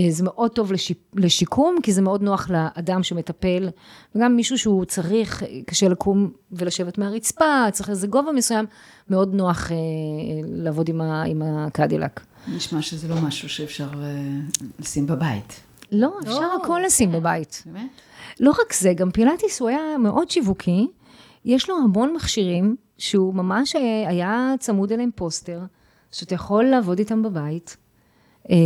זה מאוד טוב לשיקום, כי זה מאוד נוח לאדם שמטפל, וגם מישהו שהוא צריך, קשה לקום ולשבת מהרצפה, צריך איזה גובה מסוים, מאוד נוח לעבוד עם הקדילק. נשמע שזה לא משהו שאפשר לשים בבית. לא, אפשר לא, הכל לשים בבית. באמת? לא רק זה, גם פילאטיס הוא היה מאוד שיווקי, יש לו המון מכשירים, שהוא ממש היה צמוד אליהם פוסטר, שאתה יכול לעבוד איתם בבית. אה,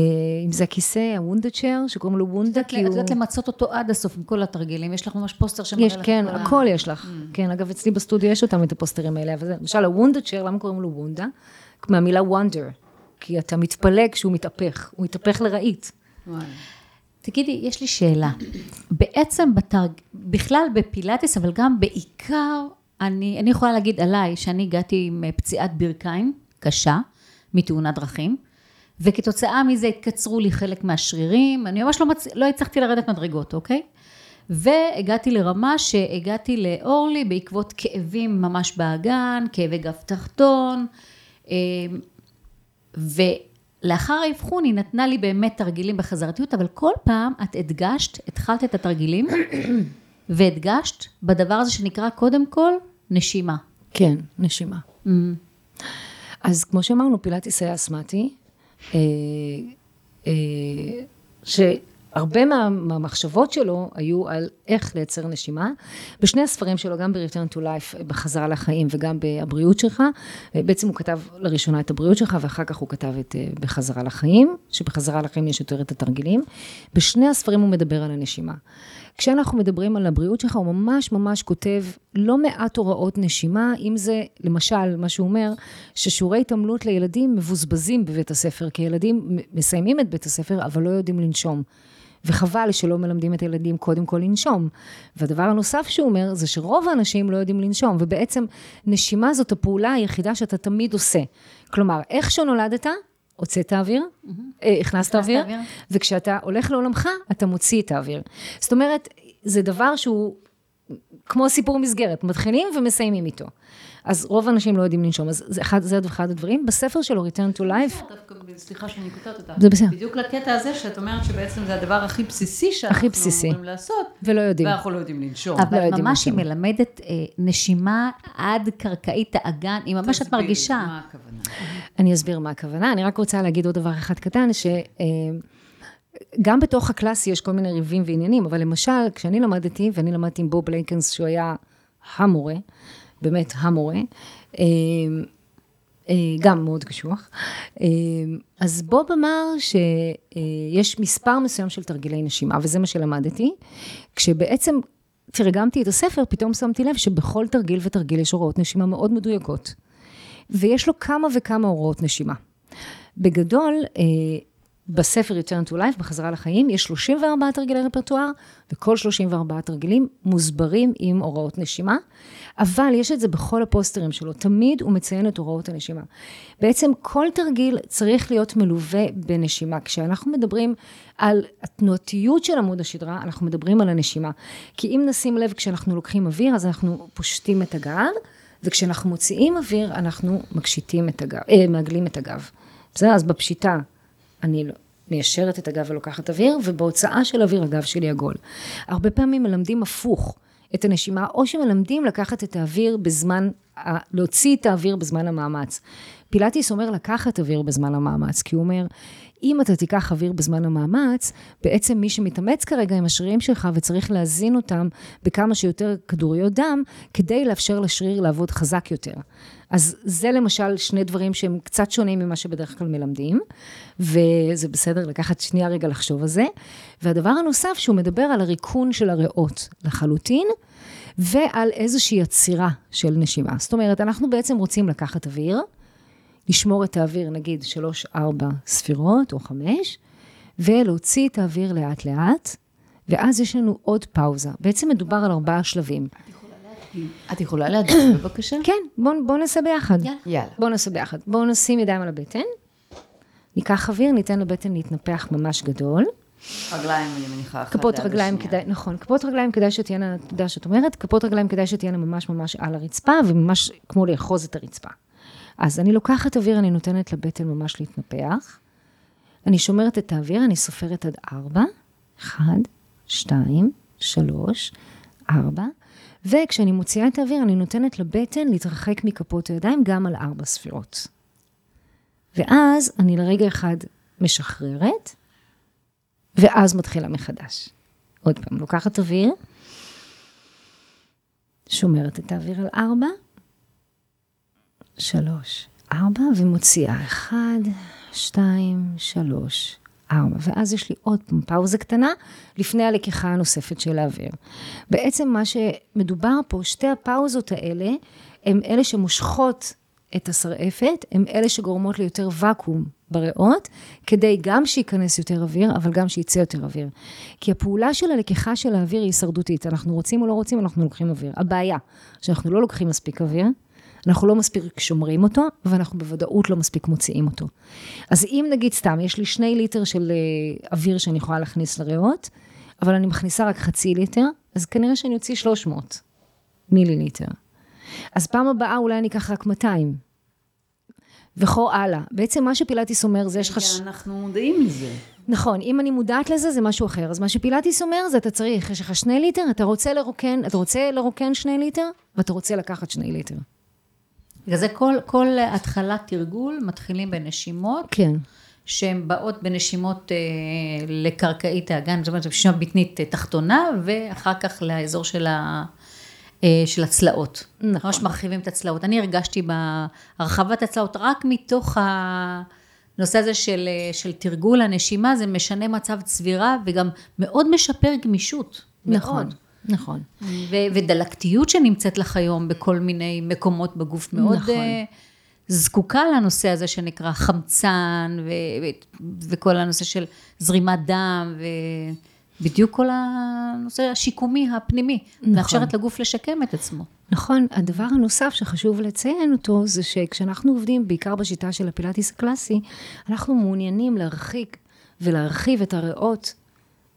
אם זה הכיסא, ה Wunda Chair, שקוראים לו Wunda, כי הוא... את יודעת למצות אותו עד הסוף עם כל התרגילים, יש לך ממש פוסטר שמראה לך... כן, הכל יש לך. Mm. כן, אגב, אצלי בסטודיו יש אותם, את הפוסטרים האלה, אבל למשל ה Wunda Chair, למה קוראים לו Wunda? מהמילה wonder, כי אתה מתפלא כשהוא מתהפך, הוא מתהפך לרהיט. תגידי, יש לי שאלה. בעצם בתרג... בכלל בפילאטיס, אבל גם בעיקר, אני, אני יכולה להגיד עליי, שאני הגעתי עם פציעת ברכיים קשה, מתאונת דרכים, וכתוצאה מזה התקצרו לי חלק מהשרירים, אני ממש לא, מצ... לא הצלחתי לרדת מדרגות, אוקיי? והגעתי לרמה שהגעתי לאורלי בעקבות כאבים ממש באגן, כאבי גב תחתון, אה, ו... לאחר האבחון היא נתנה לי באמת תרגילים בחזרתיות, אבל כל פעם את הדגשת, התחלת את התרגילים, והדגשת בדבר הזה שנקרא קודם כל נשימה. כן, נשימה. Mm. אז כמו שאמרנו, פילאטיס היה אסמטי, אה, אה, ש... הרבה מה, מהמחשבות שלו היו על איך לייצר נשימה. בשני הספרים שלו, גם ב-Return to Life, בחזרה לחיים וגם בבריאות שלך, בעצם הוא כתב לראשונה את הבריאות שלך ואחר כך הוא כתב את אה, בחזרה לחיים, שבחזרה לחיים יש יותר את התרגילים. בשני הספרים הוא מדבר על הנשימה. כשאנחנו מדברים על הבריאות שלך, הוא ממש ממש כותב לא מעט הוראות נשימה, אם זה, למשל, מה שהוא אומר, ששיעורי התעמלות לילדים מבוזבזים בבית הספר, כי ילדים מסיימים את בית הספר, אבל לא יודעים לנשום. וחבל שלא מלמדים את הילדים קודם כל לנשום. והדבר הנוסף שהוא אומר, זה שרוב האנשים לא יודעים לנשום, ובעצם נשימה זאת הפעולה היחידה שאתה תמיד עושה. כלומר, איך שנולדת, הוצאת אוויר, mm-hmm. הכנסת אוויר, וכשאתה הולך לעולמך, אתה מוציא את האוויר. זאת אומרת, זה דבר שהוא כמו סיפור מסגרת, מתחילים ומסיימים איתו. אז רוב האנשים לא יודעים לנשום, אז זה אחד, זה אחד הדברים. בספר שלו, Return to Life... סליחה שאני קוטעת אותך. זה בסדר. בדיוק לקטע הזה, שאת אומרת שבעצם זה הדבר הכי בסיסי שאנחנו הכי בסיסי. אמורים לעשות. ולא יודעים. ואנחנו לא יודעים לנשום. אבל לא ממש היא מלמדת אה, נשימה עד קרקעית האגן, היא ממש את מרגישה. מה הכוונה. אני אסביר מה הכוונה. אני רק רוצה להגיד עוד דבר אחד קטן, ש... אה, גם בתוך הקלאסי יש כל מיני ריבים ועניינים, אבל למשל, כשאני למדתי, ואני למדתי עם בוב לייקנס, שהוא היה המורה, באמת המורה, אה, אה, גם מאוד קשוח. אה, אז בוב אמר שיש מספר מסוים של תרגילי נשימה, וזה מה שלמדתי, כשבעצם תרגמתי את הספר, פתאום שמתי לב שבכל תרגיל ותרגיל יש הוראות נשימה מאוד מדויקות. ויש לו כמה וכמה הוראות נשימה. בגדול, בספר Return to Life, בחזרה לחיים, יש 34 תרגילי רפרטואר, וכל 34 תרגילים מוסברים עם הוראות נשימה, אבל יש את זה בכל הפוסטרים שלו, תמיד הוא מציין את הוראות הנשימה. בעצם כל תרגיל צריך להיות מלווה בנשימה. כשאנחנו מדברים על התנועתיות של עמוד השדרה, אנחנו מדברים על הנשימה. כי אם נשים לב, כשאנחנו לוקחים אוויר, אז אנחנו פושטים את הגב, וכשאנחנו מוציאים אוויר, אנחנו מקשיטים את הגב, אה, מעגלים את הגב. בסדר? אז בפשיטה אני לא, מיישרת את הגב ולוקחת אוויר, ובהוצאה של אוויר הגב שלי עגול. הרבה פעמים מלמדים הפוך את הנשימה, או שמלמדים לקחת את האוויר בזמן להוציא את האוויר בזמן המאמץ. פילאטיס אומר לקחת אוויר בזמן המאמץ, כי הוא אומר, אם אתה תיקח אוויר בזמן המאמץ, בעצם מי שמתאמץ כרגע עם השרירים שלך וצריך להזין אותם בכמה שיותר כדוריות דם, כדי לאפשר לשריר לעבוד חזק יותר. אז זה למשל שני דברים שהם קצת שונים ממה שבדרך כלל מלמדים, וזה בסדר לקחת שנייה רגע לחשוב על זה. והדבר הנוסף, שהוא מדבר על הריקון של הריאות לחלוטין, ועל איזושהי עצירה של נשימה. זאת אומרת, אנחנו בעצם רוצים לקחת אוויר, לשמור את האוויר, נגיד, שלוש, ארבע ספירות או חמש, ולהוציא את האוויר לאט-לאט, ואז יש לנו עוד פאוזה. בעצם מדובר על ארבעה שלבים. את יכולה להדגים בבקשה? כן, בואו בוא נעשה ביחד. יאללה. בואו נעשה ביחד. בואו נשים ידיים על הבטן, ניקח אוויר, ניתן לבטן להתנפח ממש גדול. רגליים, אני מניחה, אחת כפות רגליים. כדאי, נכון, כפות רגליים כדאי שתהיינה, תודה שאת אומרת, כפות רגליים כדאי שתהיינה ממש ממש על הרצפה, וממש כמו לאחוז את הרצפה. אז אני לוקחת אוויר, אני נותנת לבטן ממש להתנפח. אני שומרת את האוויר, אני סופרת עד ארבע. אחד, שתיים, שלוש, ארבע. וכשאני מוציאה את האוויר, אני נותנת לבטן להתרחק מכפות הידיים גם על ארבע ספירות. ואז אני לרגע אחד משחררת, ואז מתחילה מחדש. עוד פעם, לוקחת אוויר, שומרת את האוויר על ארבע, שלוש, ארבע, ומוציאה אחד, שתיים, שלוש, ארבע. ואז יש לי עוד פעם פאוזה קטנה לפני הלקיחה הנוספת של האוויר. בעצם מה שמדובר פה, שתי הפאוזות האלה, הם אלה שמושכות את השרעפת, הם אלה שגורמות ליותר ואקום בריאות, כדי גם שייכנס יותר אוויר, אבל גם שייצא יותר אוויר. כי הפעולה של הלקיחה של האוויר היא הישרדותית. אנחנו רוצים או לא רוצים, אנחנו לוקחים אוויר. הבעיה, שאנחנו לא לוקחים מספיק אוויר, אנחנו לא מספיק שומרים אותו, ואנחנו בוודאות לא מספיק מוציאים אותו. אז אם נגיד סתם, יש לי שני ליטר של אה, אוויר שאני יכולה להכניס לריאות, אבל אני מכניסה רק חצי ליטר, אז כנראה שאני אוציא 300 מיליליטר. אז פעם הבאה אולי אני אקח רק 200. וכו הלאה. בעצם מה שפילאטיס אומר זה יש לך... ש- כן, אנחנו מודעים לזה. נכון, אם אני מודעת לזה, זה משהו אחר. אז מה שפילאטיס אומר, זה אתה צריך, יש לך שני ליטר, אתה רוצה לרוקן, אתה רוצה לרוקן שני ליטר, ואתה רוצה לקחת שני ליטר. בגלל זה כל, כל התחלת תרגול מתחילים בנשימות, כן. שהן באות בנשימות אה, לקרקעית האגן, זאת אומרת, נשימה בטנית אה, תחתונה, ואחר כך לאזור של, ה, אה, של הצלעות. נכון. ממש מרחיבים את הצלעות. אני הרגשתי בהרחבת הצלעות רק מתוך הנושא הזה של, אה, של תרגול הנשימה, זה משנה מצב צבירה וגם מאוד משפר גמישות. נכון, מאוד. נכון. ו- ודלקתיות שנמצאת לך היום בכל מיני מקומות בגוף מאוד נכון. אה, זקוקה לנושא הזה שנקרא חמצן ו- ו- וכל הנושא של זרימת דם ובדיוק כל הנושא השיקומי הפנימי, נכון. מאפשרת לגוף לשקם את עצמו. נכון, הדבר הנוסף שחשוב לציין אותו, זה שכשאנחנו עובדים, בעיקר בשיטה של הפילאטיס הקלאסי, אנחנו מעוניינים להרחיק ולהרחיב את הריאות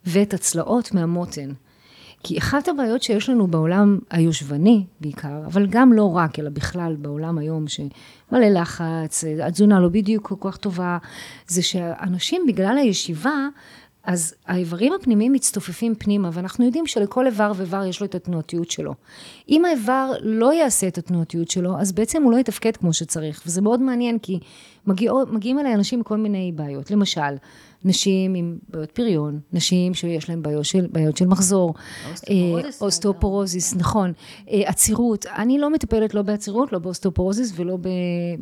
ואת הצלעות מהמותן. כי אחת הבעיות שיש לנו בעולם היושבני בעיקר, אבל גם לא רק, אלא בכלל בעולם היום שמלא לחץ, התזונה לא בדיוק כל כך טובה, זה שאנשים בגלל הישיבה, אז האיברים הפנימיים מצטופפים פנימה, ואנחנו יודעים שלכל איבר ואיבר יש לו את התנועתיות שלו. אם האיבר לא יעשה את התנועתיות שלו, אז בעצם הוא לא יתפקד כמו שצריך, וזה מאוד מעניין, כי מגיעות, מגיעים אליי אנשים עם כל מיני בעיות. למשל, נשים עם בעיות פריון, נשים שיש להן בעיות של, בעיות של מחזור, אוסטאופורוזיס, אה, אוסטאופורוזיס, נכון, אה, עצירות. אני לא מטפלת לא בעצירות, לא באוסטאופורוזיס ולא ב,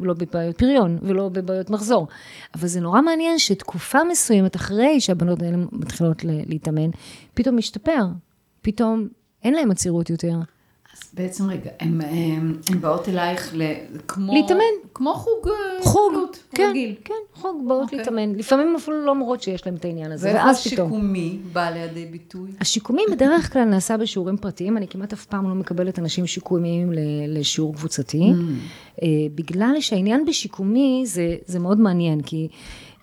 לא בבעיות פריון ולא בבעיות מחזור. אבל זה נורא מעניין שתקופה מסוימת אחרי שהבנות האלה מתחילות להתאמן, פתאום משתפר, פתאום אין להן עצירות יותר. בעצם רגע, הן באות אלייך ל... כמו... להתאמן. כמו חוג... אה, חוג, התעמלות כן, רגיל. כן, חוג באות אוקיי. להתאמן. לפעמים אפילו לא אומרות שיש להם את העניין הזה, ואיך ואז פתאום. השיקומי בא לידי ביטוי? השיקומי בדרך כלל נעשה בשיעורים פרטיים, אני כמעט אף פעם לא מקבלת אנשים שיקומיים לשיעור קבוצתי, אה, בגלל שהעניין בשיקומי זה, זה מאוד מעניין, כי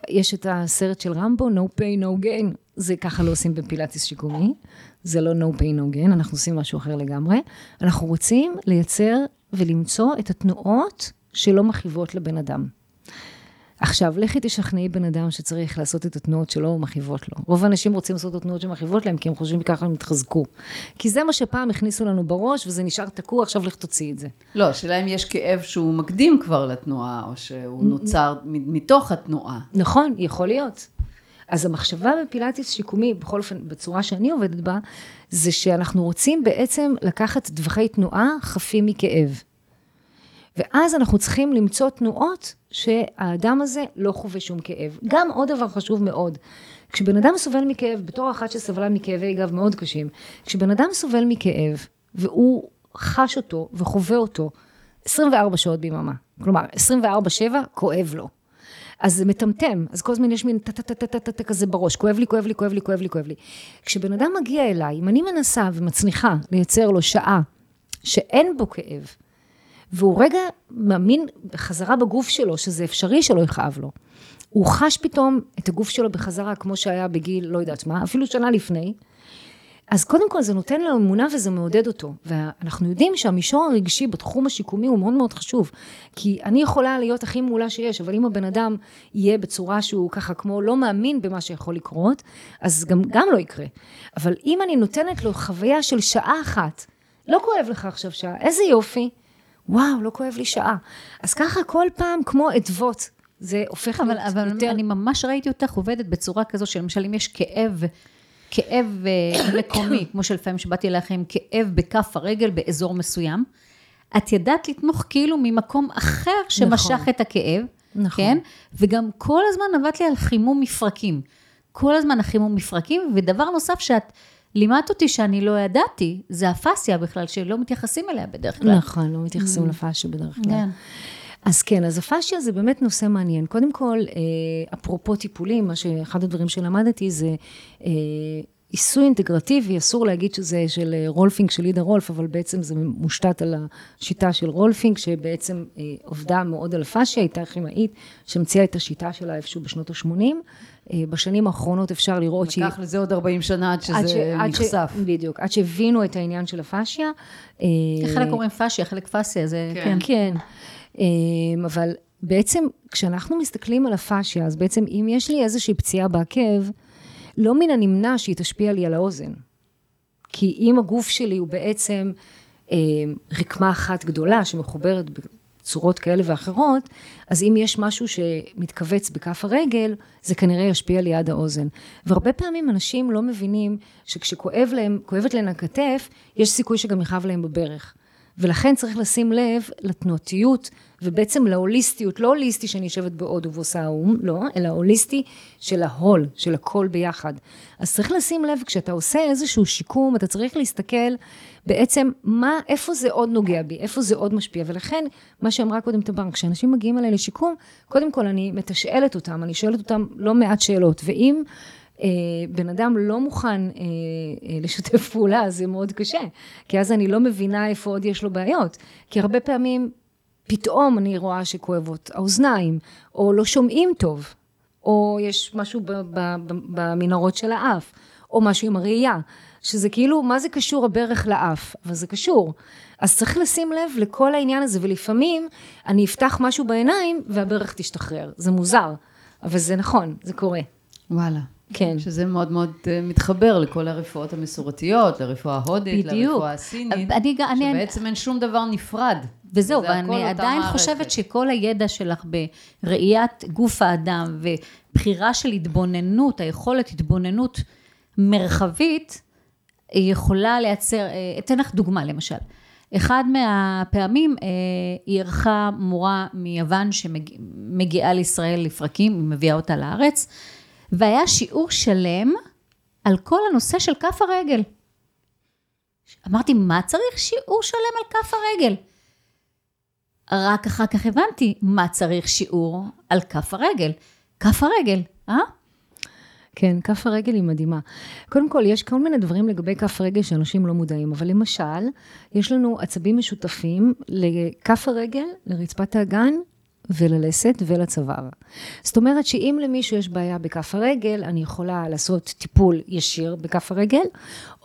יש את הסרט של רמבו, no pay no gain, זה ככה לא עושים בפילאטיס שיקומי, זה לא no pay no gain, אנחנו עושים משהו אחר לגמרי, אנחנו רוצים לייצר ולמצוא את התנועות שלא מכאיבות לבן אדם. עכשיו, לכי תשכנעי בן אדם שצריך לעשות את התנועות שלו ומכאיבות לו. רוב האנשים רוצים לעשות את התנועות שמכאיבות להם, כי הם חושבים שככה הם יתחזקו. כי זה מה שפעם הכניסו לנו בראש, וזה נשאר תקוע, עכשיו לך תוציא את זה. לא, השאלה אם יש כאב שהוא מקדים כבר לתנועה, או שהוא נוצר מתוך התנועה. נכון, יכול להיות. אז המחשבה בפילאטיס שיקומי, בכל אופן, בצורה שאני עובדת בה, זה שאנחנו רוצים בעצם לקחת טווחי תנועה חפים מכאב. ואז אנחנו צריכים למצוא תנועות שהאדם הזה לא חווה שום כאב. גם עוד דבר חשוב מאוד, כשבן אדם סובל מכאב, בתור אחת שסבלה מכאבי גב מאוד קשים, כשבן אדם סובל מכאב, והוא חש אותו וחווה אותו 24 שעות ביממה, כלומר 24-7 כואב לו. אז זה מטמטם, אז כל הזמן יש מין טה-טה-טה-טה-טה כזה בראש, כואב לי, כואב לי, כואב לי, כואב לי, כואב לי. כשבן אדם מגיע אליי, אם אני מנסה ומצליחה לייצר לו שעה שאין בו כאב, והוא רגע מאמין בחזרה בגוף שלו, שזה אפשרי שלא יכאב לו. הוא חש פתאום את הגוף שלו בחזרה, כמו שהיה בגיל, לא יודעת מה, אפילו שנה לפני. אז קודם כל זה נותן לו אמונה וזה מעודד אותו. ואנחנו יודעים שהמישור הרגשי בתחום השיקומי הוא מאוד מאוד חשוב. כי אני יכולה להיות הכי מעולה שיש, אבל אם הבן אדם יהיה בצורה שהוא ככה כמו לא מאמין במה שיכול לקרות, אז גם, גם לא יקרה. אבל אם אני נותנת לו חוויה של שעה אחת, לא כואב לך עכשיו שעה, איזה יופי. וואו, לא כואב לי שעה. אז ככה כל פעם כמו אדוות, זה הופך אבל, להיות אבל יותר... אבל אני ממש ראיתי אותך עובדת בצורה כזו, שלמשל אם יש כאב, כאב אה, מקומי, כמו שלפעמים שבאתי אליך עם כאב בכף הרגל באזור מסוים, את ידעת לתמוך כאילו ממקום אחר שמשך נכון. את הכאב, נכון. כן? וגם כל הזמן עבדת לי על חימום מפרקים. כל הזמן החימום מפרקים, ודבר נוסף שאת... לימדת אותי שאני לא ידעתי, זה הפאסיה בכלל, שלא מתייחסים אליה בדרך כלל. נכון, לא מתייחסים mm. לפאסיה בדרך כלל. כן. אז כן, אז הפאסיה זה באמת נושא מעניין. קודם כל, אה, אפרופו טיפולים, מה שאחד הדברים שלמדתי זה אה, עיסוי אינטגרטיבי, אסור להגיד שזה של אה, רולפינג, של לידה רולף, אבל בעצם זה מושתת על השיטה של רולפינג, שבעצם עובדה מאוד על הפאסיה, הייתה כימאית שהמציאה את השיטה שלה איפשהו בשנות ה-80. אה, בשנים האחרונות אפשר לראות שהיא... לקח לזה עוד 40 שנה עד שזה עד ש... נחשף. ש... בדיוק, עד שהבינו את העניין של הפאשיה. אה, חלק אומרים פאשיה, חלק פאסיה, זה... כן. כן. אה, אבל בעצם, כשאנחנו מסתכלים על הפאשיה, אז בעצם אם יש לי איזושהי פציעה בעקב, לא מן הנמנע שהיא תשפיע לי על האוזן. כי אם הגוף שלי הוא בעצם אה, רקמה אחת גדולה שמחוברת צורות כאלה ואחרות, אז אם יש משהו שמתכווץ בכף הרגל, זה כנראה ישפיע ליד האוזן. והרבה פעמים אנשים לא מבינים שכשכואב להם, להם הכתף, יש סיכוי שגם יכאב להם בברך. ולכן צריך לשים לב לתנועתיות ובעצם להוליסטיות, לא הוליסטי שאני יושבת בהודו ועושה האו"ם, לא, אלא הוליסטי של ההול, של הכל ביחד. אז צריך לשים לב, כשאתה עושה איזשהו שיקום, אתה צריך להסתכל בעצם מה, איפה זה עוד נוגע בי, איפה זה עוד משפיע, ולכן, מה שאמרה קודם תמר, כשאנשים מגיעים אליי לשיקום, קודם כל אני מתשאלת אותם, אני שואלת אותם לא מעט שאלות, ואם בן אדם לא מוכן אה, אה, לשתף פעולה, זה מאוד קשה, כי אז אני לא מבינה איפה עוד יש לו בעיות, כי הרבה פעמים פתאום אני רואה שכואבות האוזניים, או לא שומעים טוב, או יש משהו במנהרות של האף, או משהו עם הראייה, שזה כאילו, מה זה קשור הברך לאף? אבל זה קשור. אז צריך לשים לב לכל העניין הזה, ולפעמים אני אפתח משהו בעיניים והברך תשתחרר. זה מוזר, אבל זה נכון, זה קורה. וואלה. כן. שזה מאוד מאוד אה, מתחבר לכל הרפואות המסורתיות, לרפואה ההודית. לרפואה הסינית, אני, שבעצם אני, אין שום דבר נפרד. וזהו, ואני עדיין חושבת שכל הידע שלך בראיית גוף האדם ובחירה של התבוננות, היכולת התבוננות מרחבית, יכולה לייצר, אה, אתן לך דוגמה למשל. אחד מהפעמים אה, היא אירחה מורה מיוון שמגיעה לישראל לפרקים, היא מביאה אותה לארץ, והיה שיעור שלם על כל הנושא של כף הרגל. אמרתי, מה צריך שיעור שלם על כף הרגל? רק אחר כך הבנתי מה צריך שיעור על כף הרגל. כף הרגל, אה? כן, כף הרגל היא מדהימה. קודם כל, יש כל מיני דברים לגבי כף הרגל שאנשים לא מודעים, אבל למשל, יש לנו עצבים משותפים לכף הרגל, לרצפת האגן וללסת ולצוואר. זאת אומרת שאם למישהו יש בעיה בכף הרגל, אני יכולה לעשות טיפול ישיר בכף הרגל,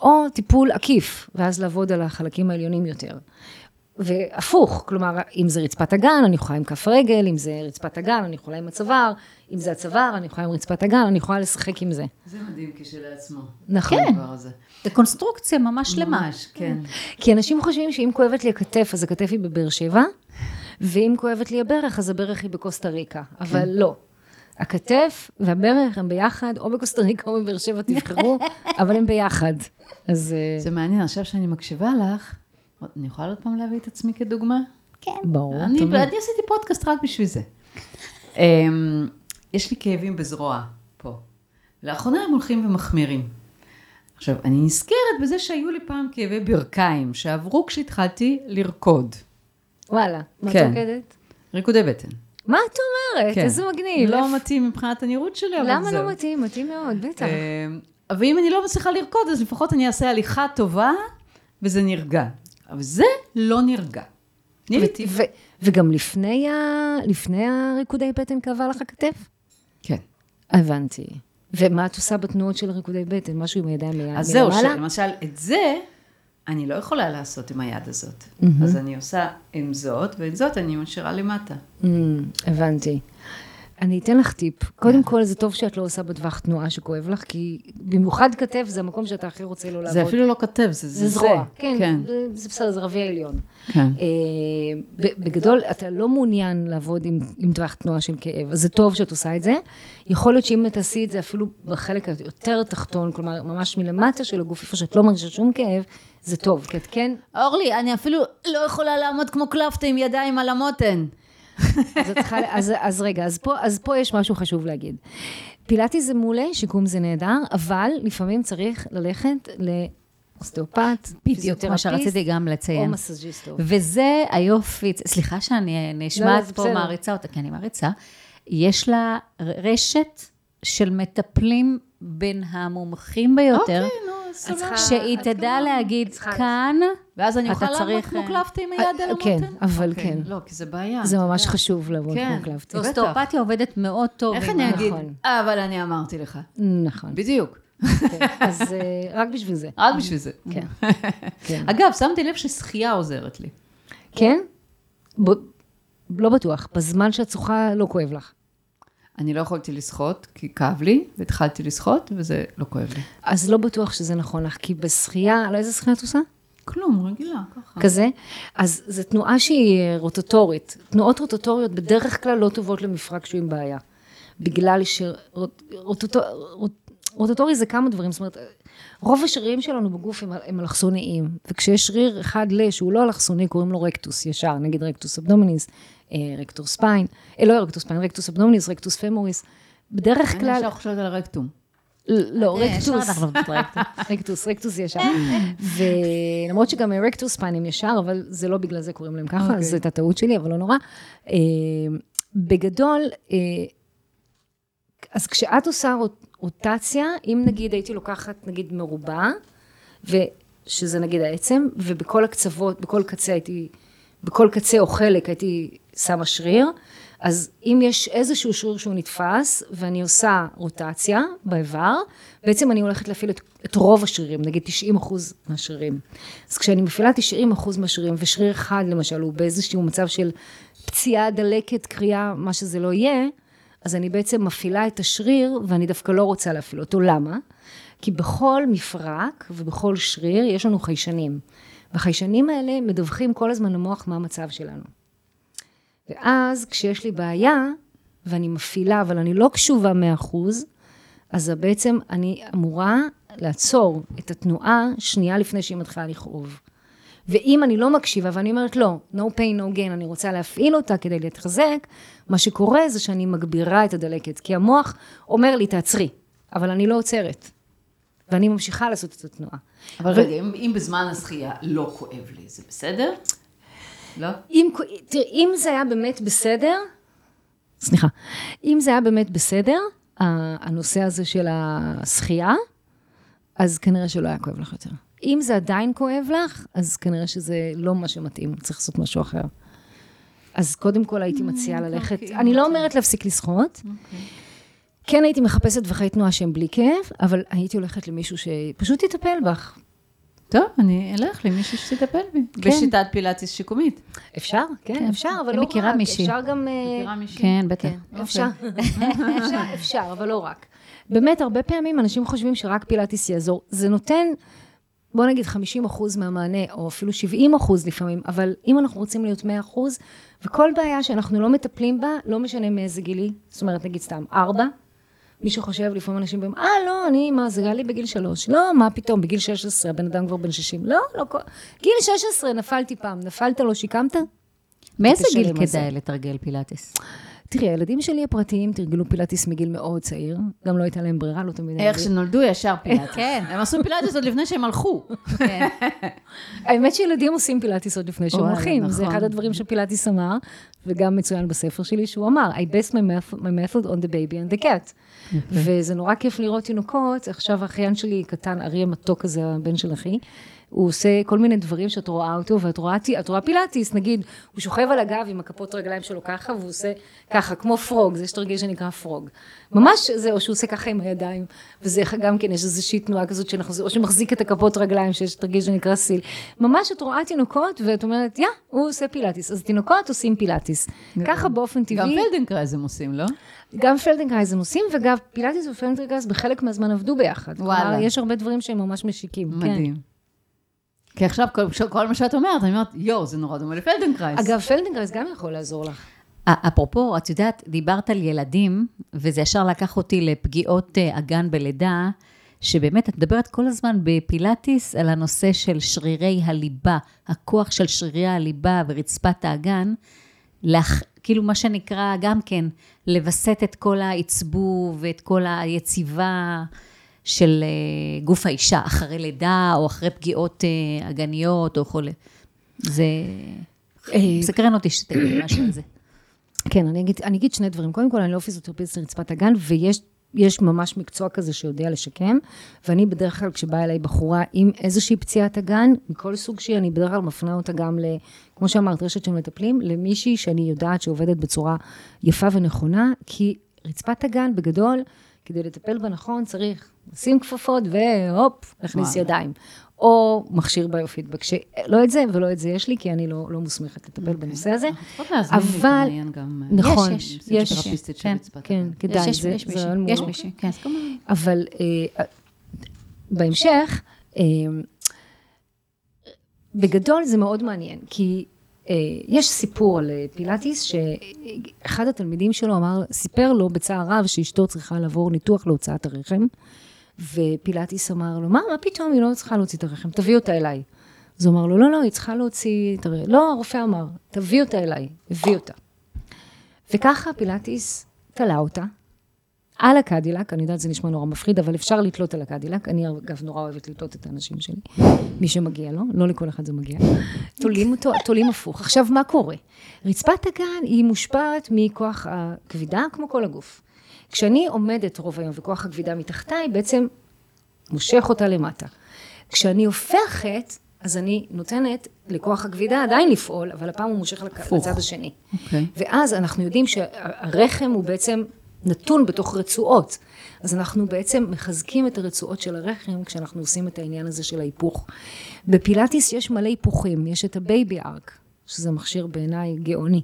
או טיפול עקיף, ואז לעבוד על החלקים העליונים יותר. והפוך, כלומר, אם זה רצפת הגן, אני יכולה עם כף רגל, אם זה רצפת הגן, אני יכולה עם הצוואר, אם זה הצוואר, אני יכולה עם רצפת הגן, אני יכולה לשחק עם זה. זה מדהים כשלעצמו. נכון. כן. זה קונסטרוקציה ממש שלמה. ממש, כן. כי אנשים חושבים שאם כואבת לי הכתף, אז הכתף היא בבאר שבע, ואם כואבת לי הברך, אז הברך היא בקוסטה ריקה. אבל לא. הכתף והברך הם ביחד, או בקוסטה ריקה או בבאר שבע, תבחרו, אבל הם ביחד. אז אה, זה מעניין, עכשיו שאני מקשיבה לך, אני יכולה עוד פעם להביא את עצמי כדוגמה? כן. ברור. אני. אני עשיתי פודקאסט רק בשביל זה. אמ, יש לי כאבים בזרוע פה. לאחרונה הם הולכים ומחמירים. עכשיו, אני נזכרת בזה שהיו לי פעם כאבי ברכיים, שעברו כשהתחלתי לרקוד. וואלה, מה את כן. רוקדת? ריקודי בטן. מה את אומרת? כן. איזה מגניב. לא מתאים מבחינת הנראות שלי, אבל למה זהו. לא מתאים? מתאים מאוד, בטח. אמ, ואם אני לא מצליחה לרקוד, אז לפחות אני אעשה הליכה טובה, וזה נרגע. אבל זה לא נרגע. וגם לפני, ה... לפני הריקודי בטן כאבה לך הכתף? כן. הבנתי. ומה את עושה בתנועות של ריקודי בטן? משהו עם הידיים מלמעלה? אז זהו, שלמשל, את זה אני לא יכולה לעשות עם היד הזאת. אז אני עושה עם זאת, ועם זאת אני משאירה למטה. Mm, הבנתי. אני אתן לך טיפ. קודם כל, זה טוב שאת לא עושה בטווח תנועה שכואב לך, כי במיוחד כתף זה המקום שאתה הכי רוצה לא לעבוד. זה אפילו לא כתב, זה זה זה. זרוע. כן, כן. זה- זה בסדר, זה רביע עליון. כן. אה, בגדול, אתה לא מעוניין לעבוד עם, עם טווח תנועה של כאב, אז זה טוב שאת עושה את זה. יכול להיות שאם תעשי את זה אפילו בחלק היותר תחתון, כלומר, ממש מלמטה של הגוף, איפה שאת לא מרגישה שום כאב, זה טוב, כי את כן, אורלי, אני אפילו לא יכולה לעמוד כמו קלפטה עם ידיים על המותן. אז, צריכה, אז, אז רגע, אז פה, אז פה יש משהו חשוב להגיד. פילאטיס זה מעולה, שיקום זה נהדר, אבל לפעמים צריך ללכת לאוסטאופט, בדיוק, כמו שרציתי גם או לציין. מסאז'יסטו. וזה היופי, סליחה שאני לא, נשמעת זה פה בסדר. מעריצה אותה, כי אני מעריצה, יש לה רשת של מטפלים בין המומחים ביותר, אוקיי, נו, סבבה. שהיא תדע להגיד, כאן, ואז אני אתה אוכל לעמוד צריך, כמו אה, קלפטה עם היד אה, על המותן? כן, אבל אוקיי, כן. לא, כי זה בעיה. זה ממש. חשוב לעבוד כן. כמו קלפטי. בטח. אוסטאופתיה עובדת מאוד טוב. איך אני אגיד? נכון. אה, אבל אני אמרתי לך. נכון. בדיוק. כן. אז אה, רק בשביל זה. רק בשביל זה. כן. כן. אגב, שמתי לב ששחייה עוזרת לי. כן? לא בטוח. בזמן שאת שוחה לא כואב לך. אני לא יכולתי לשחות, כי כאב לי, והתחלתי לשחות, וזה לא כואב לי. אז לא בטוח שזה נכון לך, כי בשחייה, לא איזה שחייה את עושה? כלום, רגילה, ככה. כזה. אז זו תנועה שהיא רוטטורית. תנועות רוטטוריות בדרך כלל לא טובות למפרק שהוא עם בעיה. בגלל שרוטטורי זה כמה דברים, זאת אומרת, רוב השרירים שלנו בגוף הם, הם אלכסוניים, וכשיש שריר אחד ל שהוא לא אלכסוני, קוראים לו rectus ישר, נגיד rectus abdominis, erector spine, אה, לא rectus spine, rectus abdominis, rectus femoris. בדרך אני כלל, ישר חושבת על הרקטום. לא, אה, רקטוס. רקטוס, רקטוס ישר. ולמרות שגם רקטוס ספיין הם ישר, אבל זה לא בגלל זה קוראים להם ככה, אוקיי. אז זו הייתה טעות שלי, אבל לא נורא. אה, בגדול, אה, אז כשאת עושה רוט- רוטציה, אם נגיד הייתי לוקחת נגיד מרובע, ושזה נגיד העצם, ובכל הקצוות, בכל קצה הייתי, בכל קצה או חלק הייתי שמה שריר, אז אם יש איזשהו שריר שהוא נתפס, ואני עושה רוטציה באיבר, בעצם אני הולכת להפעיל את, את רוב השרירים, נגיד 90 אחוז מהשרירים. אז כשאני מפעילה 90 אחוז מהשרירים, ושריר אחד למשל הוא באיזשהו מצב של פציעה, דלקת, קריאה, מה שזה לא יהיה, אז אני בעצם מפעילה את השריר, ואני דווקא לא רוצה להפעיל אותו. למה? כי בכל מפרק ובכל שריר יש לנו חיישנים. והחיישנים האלה מדווחים כל הזמן למוח מה המצב שלנו. ואז כשיש לי בעיה, ואני מפעילה, אבל אני לא קשובה 100%, אז בעצם אני אמורה לעצור את התנועה שנייה לפני שהיא מתחילה לכאוב. ואם אני לא מקשיבה ואני אומרת לא, no pain, no gain, אני רוצה להפעיל אותה כדי להתחזק, מה שקורה זה שאני מגבירה את הדלקת, כי המוח אומר לי תעצרי, אבל אני לא עוצרת. ואני ממשיכה לעשות את התנועה. אבל רגע, אם, אם בזמן השחייה לא כואב לי, זה בסדר? לא? אם, תראי, אם זה היה באמת בסדר, סליחה, אם זה היה באמת בסדר, הנושא הזה של השחייה, אז כנראה שלא היה כואב לך יותר. אם זה עדיין כואב לך, אז כנראה שזה לא מה שמתאים, צריך לעשות משהו אחר. אז קודם כל הייתי מציעה ללכת, אוקיי, אני לא אומרת להפסיק לשחות, כן הייתי מחפשת טווחי תנועה שהם בלי כאב, אבל הייתי הולכת למישהו שפשוט יטפל בך. טוב, אני אלך למישהו שתטפל בי. כן. בשיטת פילאטיס שיקומית. אפשר, כן, כן. אפשר, אבל אני לא מכירה רק. מישהי. אפשר גם... אה, מכירה מישהי? כן, בטח. כן, אפשר. אפשר, אפשר, אבל לא רק. באמת, הרבה פעמים אנשים חושבים שרק פילאטיס יעזור. זה נותן, בוא נגיד 50 אחוז מהמענה, או אפילו 70 אחוז לפעמים, אבל אם אנחנו רוצים להיות 100 אחוז, וכל בעיה שאנחנו לא מטפלים בה, לא משנה מאיזה גילי, זאת אומרת, נגיד סתם, ארבע, מי שחושב, לפעמים אנשים אומרים, אה, לא, אני, מה, זה היה לי בגיל שלוש. לא, מה פתאום, בגיל 16, הבן אדם כבר בן 60. לא, לא, גיל 16, נפלתי פעם. נפלת, לא שיקמת? מאיזה גיל. כדאי לתרגל פילאטיס? תראי, הילדים שלי הפרטיים תרגלו פילאטיס מגיל מאוד צעיר, גם לא הייתה להם ברירה, לא תמיד... איך שנולדו ישר פילאטיס. כן. הם עשו פילאטיס עוד לפני שהם הלכו. כן. האמת שילדים עושים פילאטיס עוד לפני שהם הולכים, זה נכון. אחד הדברים שפילאטיס אמר, וגם מצוין בספר שלי, שהוא אמר, I method, my method on the baby and the cat. וזה נורא כיף לראות תינוקות, עכשיו האחיין שלי קטן, אריה מתוק כזה, הבן של אחי, הוא עושה כל מיני דברים שאת רואה אותו, ואת רואה, רואה פילאטיס, נגיד, הוא שוכב על הגב עם הכפות רגליים שלו ככה, והוא עושה ככה, כמו frog, יש תרגיל שנקרא frog. ממש זה, או שהוא עושה ככה עם הידיים, וזה גם כן, יש איזושהי תנועה כזאת שאנחנו, או שמחזיק את הכפות רגליים, שיש תרגיל שנקרא seal. ממש את רואה תינוקות, ואת אומרת, יא, הוא עושה פילאטיס. אז תינוקות עושים פילאטיס. ככה באופן גם טבעי, פלדנקרייז הם עושים, לא? גם פלדנקרייז הם עושים, וגם פילאטיס ופלדנקרייז בחלק מהזמן עבדו ביחד. וואלה. כלומר, יש הרבה דברים שהם ממש משיקים. כן. כי עכשיו כל, כל מה שאת אומרת, אני אומרת, יואו, זה נורא דומה לפלדנקרייז. אגב, פלדנקרייז גם יכול לעזור לך. אפרופו, את יודעת, דיברת על ילדים, וזה ישר לקח אותי לפגיעות אה, אגן בלידה, שבאמת, את מדברת כל הזמן בפילאטיס על הנושא של שרירי הליבה, הכוח של שרירי הליבה ורצפת האגן, לך, כאילו מה שנקרא גם כן, לווסת את כל העצבוב ואת כל היציבה של אה, גוף האישה, אחרי לידה או אחרי פגיעות אה, אגניות או חולה. זה מסקרן אותי שתגידי משהו על זה. כן, אני אגיד, אני אגיד שני דברים. קודם כל, אני לא פיזיותרפיסט לרצפת הגן, ויש יש ממש מקצוע כזה שיודע לשקם, ואני בדרך כלל, כשבאה אליי בחורה עם איזושהי פציעת אגן, מכל סוג שהיא, אני בדרך כלל מפנה אותה גם ל... כמו שאמרת, רשת של מטפלים, למישהי שאני יודעת שעובדת בצורה יפה ונכונה, כי רצפת הגן, בגדול, כדי לטפל בה נכון, צריך לשים כפפות והופ, להכניס. ידיים. או מכשיר ביופידבק, שלא את זה ולא את זה יש לי, כי אני לא, לא מוסמכת לטפל בנושא הזה. אבל-. אה, נכון, יש, יש, של כן, כן, הגן. כדאי, יש, זה יש זה מישהי, יש מישהי, כן. אבל אה, בהמשך, אה, בגדול זה מאוד מעניין, כי אה, יש סיפור על אה, פילאטיס, שאחד התלמידים שלו אמר, סיפר לו בצער רב שאשתו צריכה לעבור ניתוח להוצאת הרחם, ופילאטיס אמר לו, מה, מה פתאום, היא לא צריכה להוציא את הרחם, תביא אותה אליי. אז הוא אמר לו, לא, לא, היא צריכה להוציא את הרחם. לא, הרופא אמר, תביא אותה אליי, הביא אותה. וככה פילאטיס תלה אותה, על הקדילק, אני יודעת, זה נשמע נורא מפחיד, אבל אפשר לתלות על הקדילק. אני, אגב, נורא אוהבת לתלות את האנשים שלי, מי שמגיע לו, לא לכל אחד זה מגיע. תולים אותו, תולים הפוך. עכשיו, מה קורה? רצפת הגן היא מושפעת מכוח הכבידה, כמו כל הגוף. כשאני עומדת רוב היום וכוח הכבידה מתחתיי, בעצם מושך אותה למטה. כשאני הופכת, אז אני נותנת לכוח הכבידה עדיין לפעול, אבל הפעם הוא מושך. לצד השני. אוקיי. ואז אנחנו יודעים שהרחם הוא בעצם נתון בתוך רצועות. אז אנחנו בעצם מחזקים את הרצועות של הרחם כשאנחנו עושים את העניין הזה של ההיפוך. בפילאטיס יש מלא היפוכים, יש את ה Baby Arc, שזה מכשיר בעיניי גאוני,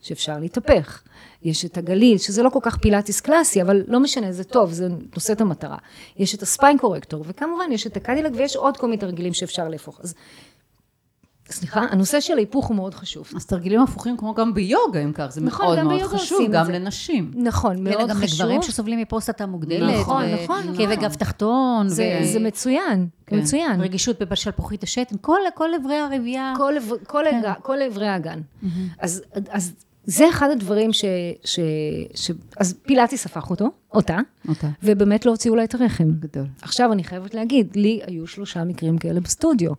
שאפשר להתהפך. יש את הגליל, שזה לא כל כך פילאטיס קלאסי, אבל לא משנה, זה טוב, זה נושא את המטרה. יש את ה Spine Corrector, וכמובן יש את ה Cadillac, ויש עוד כל מיני תרגילים שאפשר להפוך. אז, סליחה, הנושא של ההיפוך הוא מאוד חשוב. אז תרגילים הפוכים כמו גם ביוגה, אם כך, זה נכון, מאוד גם מאוד חשוב, גם זה. לנשים. נכון, מאוד כן, גם חשוב. לגברים שסובלים מפרוסטטה מוגדלת. נכון, ו- נכון, כאבי נכון. גב תחתון. זה, ו- זה מצוין, כן. מצוין. רגישות בשלפוחית השתן, כל, כל אברי הרבייה. כל, כל, כן. כל אברי הגן. אז, אז זה אחד הדברים ש, ש, ש... אז פילאטיס הפך אותו, אותה, אותה. ובאמת לא הוציאו לה את הרחם. גדול. עכשיו אני חייבת להגיד, לי היו שלושה מקרים כאלה בסטודיו,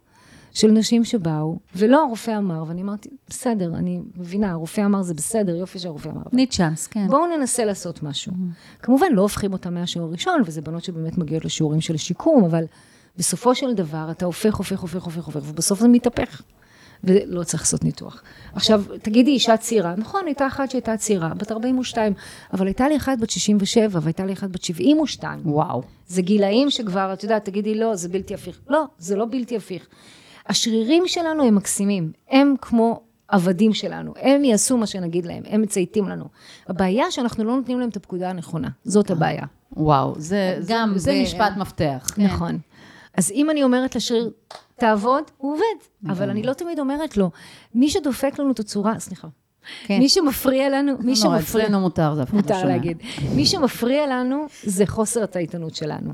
של נשים שבאו, ולא הרופא אמר, ואני אמרתי, בסדר, אני מבינה, הרופא אמר זה בסדר, יופי שהרופא אמר. תני צ'אנס, כן. בואו ננסה לעשות משהו. כמובן, לא הופכים אותם מהשיעור הראשון, וזה בנות שבאמת מגיעות לשיעורים של שיקום, אבל בסופו של דבר, אתה הופך, הופך, הופך, הופך, הופך, ובסוף זה מתהפך. ולא צריך לעשות ניתוח. עכשיו, תגידי אישה צעירה, נכון, הייתה אחת שהייתה צעירה, בת 42, אבל הייתה לי אחת בת 67, והייתה לי אחת בת 72. וואו. זה גילאים שכבר, את יודעת, תגידי, לא, זה בלתי הפיך. לא, זה לא בלתי הפיך. השרירים שלנו הם מקסימים, הם כמו עבדים שלנו, הם יעשו מה שנגיד להם, הם מצייתים לנו. הבעיה שאנחנו לא נותנים להם את הפקודה הנכונה, זאת הבעיה. וואו, זה, גם זה, זה משפט מפתח. נכון. אז אם אני אומרת לשריר, תעבוד, הוא עובד. אבל אני לא תמיד אומרת לו, מי שדופק לנו את הצורה, סליחה, כן. מי שמפריע לנו, מי לא נורא, שמפריע... אצלנו מותר, זה אף אחד לא מותר שומע. להגיד. מי שמפריע לנו זה חוסר הטייטנות שלנו,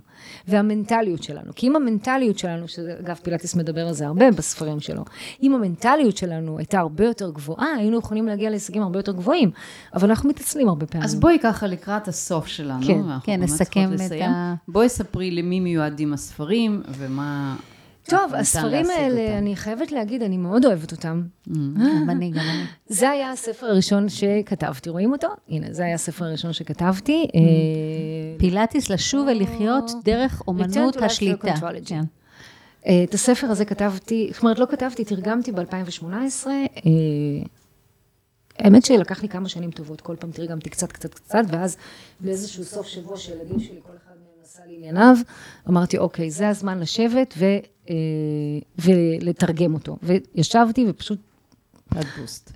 והמנטליות שלנו. כי אם המנטליות שלנו, שאגב פילטיס מדבר על זה הרבה בספרים שלו, אם המנטליות שלנו הייתה הרבה יותר גבוהה, היינו יכולים להגיע להישגים הרבה יותר גבוהים, אבל אנחנו מתעצלים הרבה פעמים. אז בואי ככה לקראת הסוף שלנו, כן, כן, נסכם את לסיים. ה- בואי ספרי למי מיועדים הספרים, ומה... טוב, הספרים האלה, אותם. אני חייבת להגיד, אני מאוד אוהבת אותם. גם אני, גם אני. זה היה הספר הראשון שכתבתי, רואים אותו? הנה, זה היה הספר הראשון שכתבתי. אה, פילאטיס לשוב ולחיות דרך אומנות השליטה. כן. אה, את הספר הזה כתבתי, זאת אומרת, לא כתבתי, תרגמתי ב-2018. האמת שלקח לי כמה שנים טובות, כל פעם תרגמתי קצת, קצת, קצת, ואז באיזשהו סוף שבוע שהילדים שלי, כל אחד נסע לענייניו, אמרתי, אוקיי, זה הזמן לשבת ו, אה, ולתרגם אותו. וישבתי ופשוט, עד בוסט.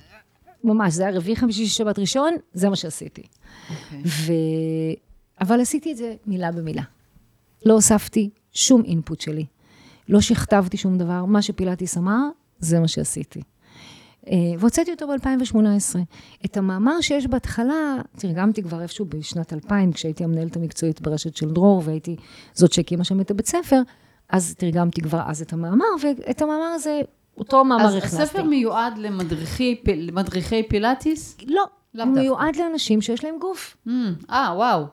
ממש, זה היה רביעי, חמישי, שבת ראשון, זה מה שעשיתי. אוקיי. ו... אבל עשיתי את זה מילה במילה. לא הוספתי שום אינפוט שלי. לא שכתבתי שום דבר. מה שפילטיס אמר, זה מה שעשיתי. אה, והוצאתי אותו ב-2018. את המאמר שיש בהתחלה, תרגמתי כבר איפשהו בשנת 2000, כשהייתי המנהלת המקצועית ברשת של דרור, והייתי זאת שהקימה שם את הבית ספר, אז תרגמתי כבר אז את המאמר, ואת המאמר הזה, אותו מאמר אז הכנסתי. הספר מיועד למדריכי, למדריכי פילאטיס? לא, הוא. מיועד לאנשים שיש להם גוף. Mm, אה, וואו.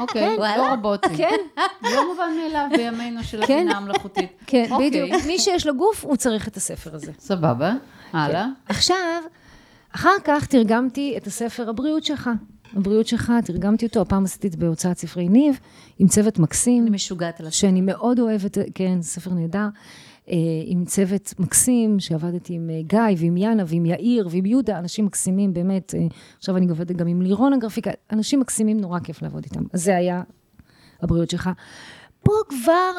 אוקיי, וואלה. לא רובוטים. כן, לא מובן מאליו בימינו של כן. הבינה המלאכותית. כן, אוקיי, בדיוק. מי שיש לו גוף, הוא צריך את הספר הזה. סבבה, הלאה. עכשיו, אחר כך תרגמתי את הספר הבריאות שלך. הבריאות שלך, תרגמתי אותו, הפעם עשיתי את בהוצאת ספרי ניב, עם צוות מקסים, אני משוגעת על הספר. שאני מאוד אוהבת, כן, ספר נהדר, אה, עם צוות מקסים, שעבדתי עם אה, גיא ועם יאנה ועם יאיר ועם יהודה, אנשים מקסימים, באמת. אה, עכשיו אני עובדת גם עם לירון הגרפיקה, אנשים מקסימים, נורא כיף לעבוד איתם. אז זה היה הבריאות שלך. פה כבר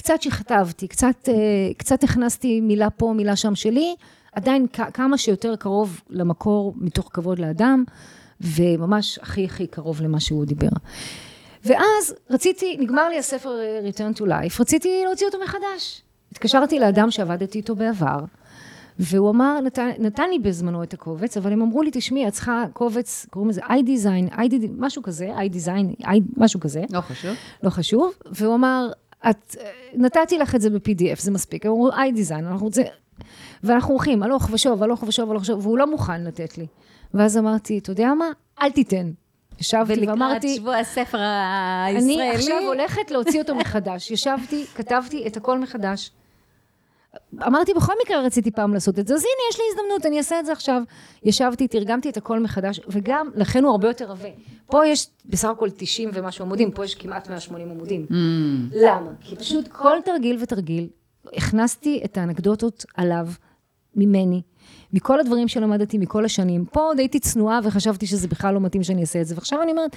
קצת שכתבתי, קצת, אה, קצת הכנסתי מילה פה, מילה שם שלי, עדיין כמה שיותר קרוב למקור מתוך כבוד לאדם, וממש הכי הכי קרוב למה שהוא דיבר. ואז רציתי, נגמר לי הספר אה, Return to Life, רציתי להוציא אותו מחדש. התקשרתי לאדם שעבדתי איתו בעבר, והוא אמר, נתן, נתן לי בזמנו את הקובץ, אבל הם אמרו לי, תשמעי, את צריכה קובץ, קוראים לזה iD, משהו כזה, i, משהו כזה, לא חשוב. לא חשוב, והוא אמר, את, נתתי לך את זה ב-PDF, זה מספיק, הם אמרו, iDesign, אנחנו רוצים, ואנחנו הולכים, הלוך ושוב, הלוך ושוב, הלוך ושוב, והוא לא מוכן לתת לי. ואז אמרתי, אתה יודע מה? אל תיתן. ישבתי ולקראת ואמרתי, שבוע הספר הישראלי. אני עכשיו הולכת להוציא אותו מחדש. ישבתי, כתבתי את הכל מחדש. אמרתי, בכל מקרה רציתי פעם לעשות את זה, אז הנה, יש לי הזדמנות, אני אעשה את זה עכשיו. ישבתי, תרגמתי את הכל מחדש, וגם, לכן הוא הרבה יותר עבה. פה יש בסך הכל 90 ומשהו עמודים, פה יש כמעט 180 עמודים. Mm, למה? כי פשוט כל תרגיל ותרגיל, הכנסתי את האנקדוטות עליו, ממני, מכל הדברים שלמדתי מכל השנים. פה עוד הייתי צנועה וחשבתי שזה בכלל לא מתאים שאני אעשה את זה. ועכשיו אני אומרת,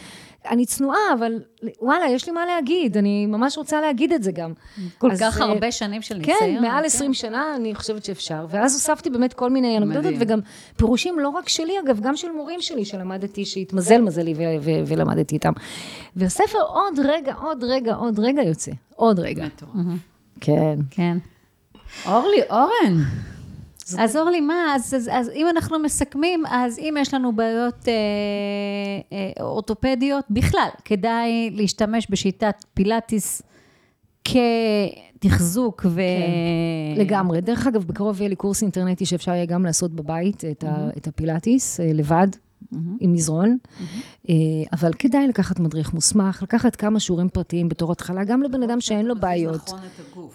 אני צנועה, אבל וואלה, יש לי מה להגיד, אני ממש רוצה להגיד את זה גם. כל אז, כך אה, הרבה שנים של ניסיון. כן, מעל כן. 20 שנה, אני חושבת שאפשר. ואז הוספתי באמת כל מיני אנקדוטות. וגם פירושים לא רק שלי, אגב, גם של מורים שלי שלמדתי, שהתמזל מזלי ולמדתי איתם. והספר עוד רגע, עוד רגע, עוד רגע יוצא. עוד רגע. כן. כן. אורלי, אורן. אז אורלי, מה, אז, אז, אז אם אנחנו מסכמים, אז אם יש לנו בעיות אה, אה, אורתופדיות, בכלל, כדאי להשתמש בשיטת פילאטיס כתחזוק ו... לגמרי. דרך אגב, בקרוב יהיה לי קורס אינטרנטי שאפשר יהיה גם לעשות בבית את, ה, את הפילאטיס, אה, לבד, עם מזרון. אה, אבל כדאי לקחת מדריך מוסמך, לקחת כמה שיעורים פרטיים בתור התחלה, גם לבן אדם שאין לו בעיות. נכון.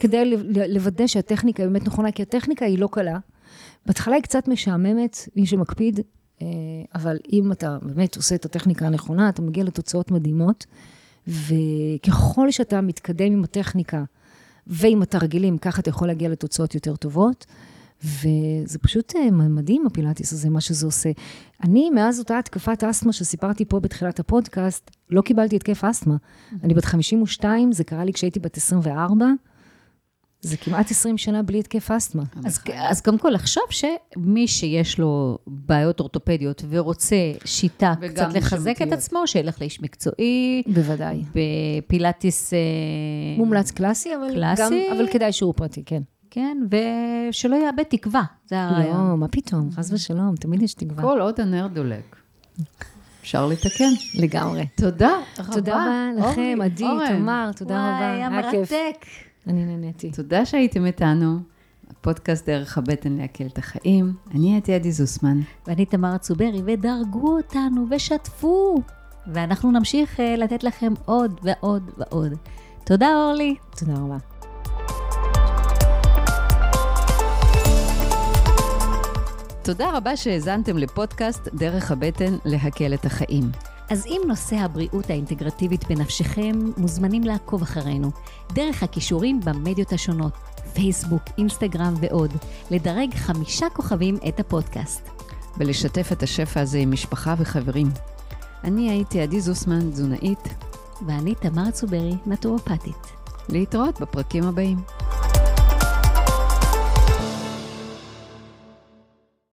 כדי לוודא שהטכניקה היא באמת נכונה, כי הטכניקה היא לא קלה. בהתחלה היא קצת משעממת, מי שמקפיד, אה, אבל אם אתה באמת עושה את הטכניקה הנכונה, אתה מגיע לתוצאות מדהימות, וככל שאתה מתקדם עם הטכניקה ועם התרגילים, ככה אתה יכול להגיע לתוצאות יותר טובות. וזה פשוט אה, מדהים, הפילאטיס הזה, מה שזה עושה. אני, מאז אותה התקפת אסתמה שסיפרתי פה בתחילת הפודקאסט, לא קיבלתי התקף אסתמה. אני בת 52, זה קרה לי כשהייתי בת 24. זה כמעט 20 שנה בלי התקף אסתמה. אז, אז קודם כל, לחשוב שמי שיש לו בעיות אורתופדיות ורוצה שיטה קצת לחזק את נשימתיות. עצמו, שילך לאיש מקצועי, בוודאי. בפילאטיס... אה, מומלץ קלאסי, אבל קלאסי? גם, אבל כדאי שיעור פרטי, כן. כן, ושלא יאבד תקווה, זה הרעיון. לא, מה פתאום, חס ושלום, תמיד יש תקווה. כל עוד הנר דולק. אפשר לתקן. לגמרי. תודה רבה. תודה רבה לכם, עדי. תמר, תודה רבה. וואי, היה. מרתק. אני נהניתי. תודה שהייתם איתנו. הפודקאסט דרך הבטן להקל את החיים. אני הייתי עדי זוסמן. ואני תמר צוברי, ודרגו אותנו ושתפו. ואנחנו נמשיך אה, לתת לכם עוד ועוד ועוד. תודה, אורלי. תודה רבה. תודה רבה שהאזנתם לפודקאסט דרך הבטן להקל את החיים. אז אם נושא הבריאות האינטגרטיבית בנפשכם, מוזמנים לעקוב אחרינו, דרך הכישורים במדיות השונות, פייסבוק, אינסטגרם ועוד, לדרג חמישה כוכבים את הפודקאסט. ולשתף את השפע הזה עם משפחה וחברים. אני הייתי עדי זוסמן, תזונאית. ואני תמר צוברי, נטורופטית. להתראות בפרקים הבאים.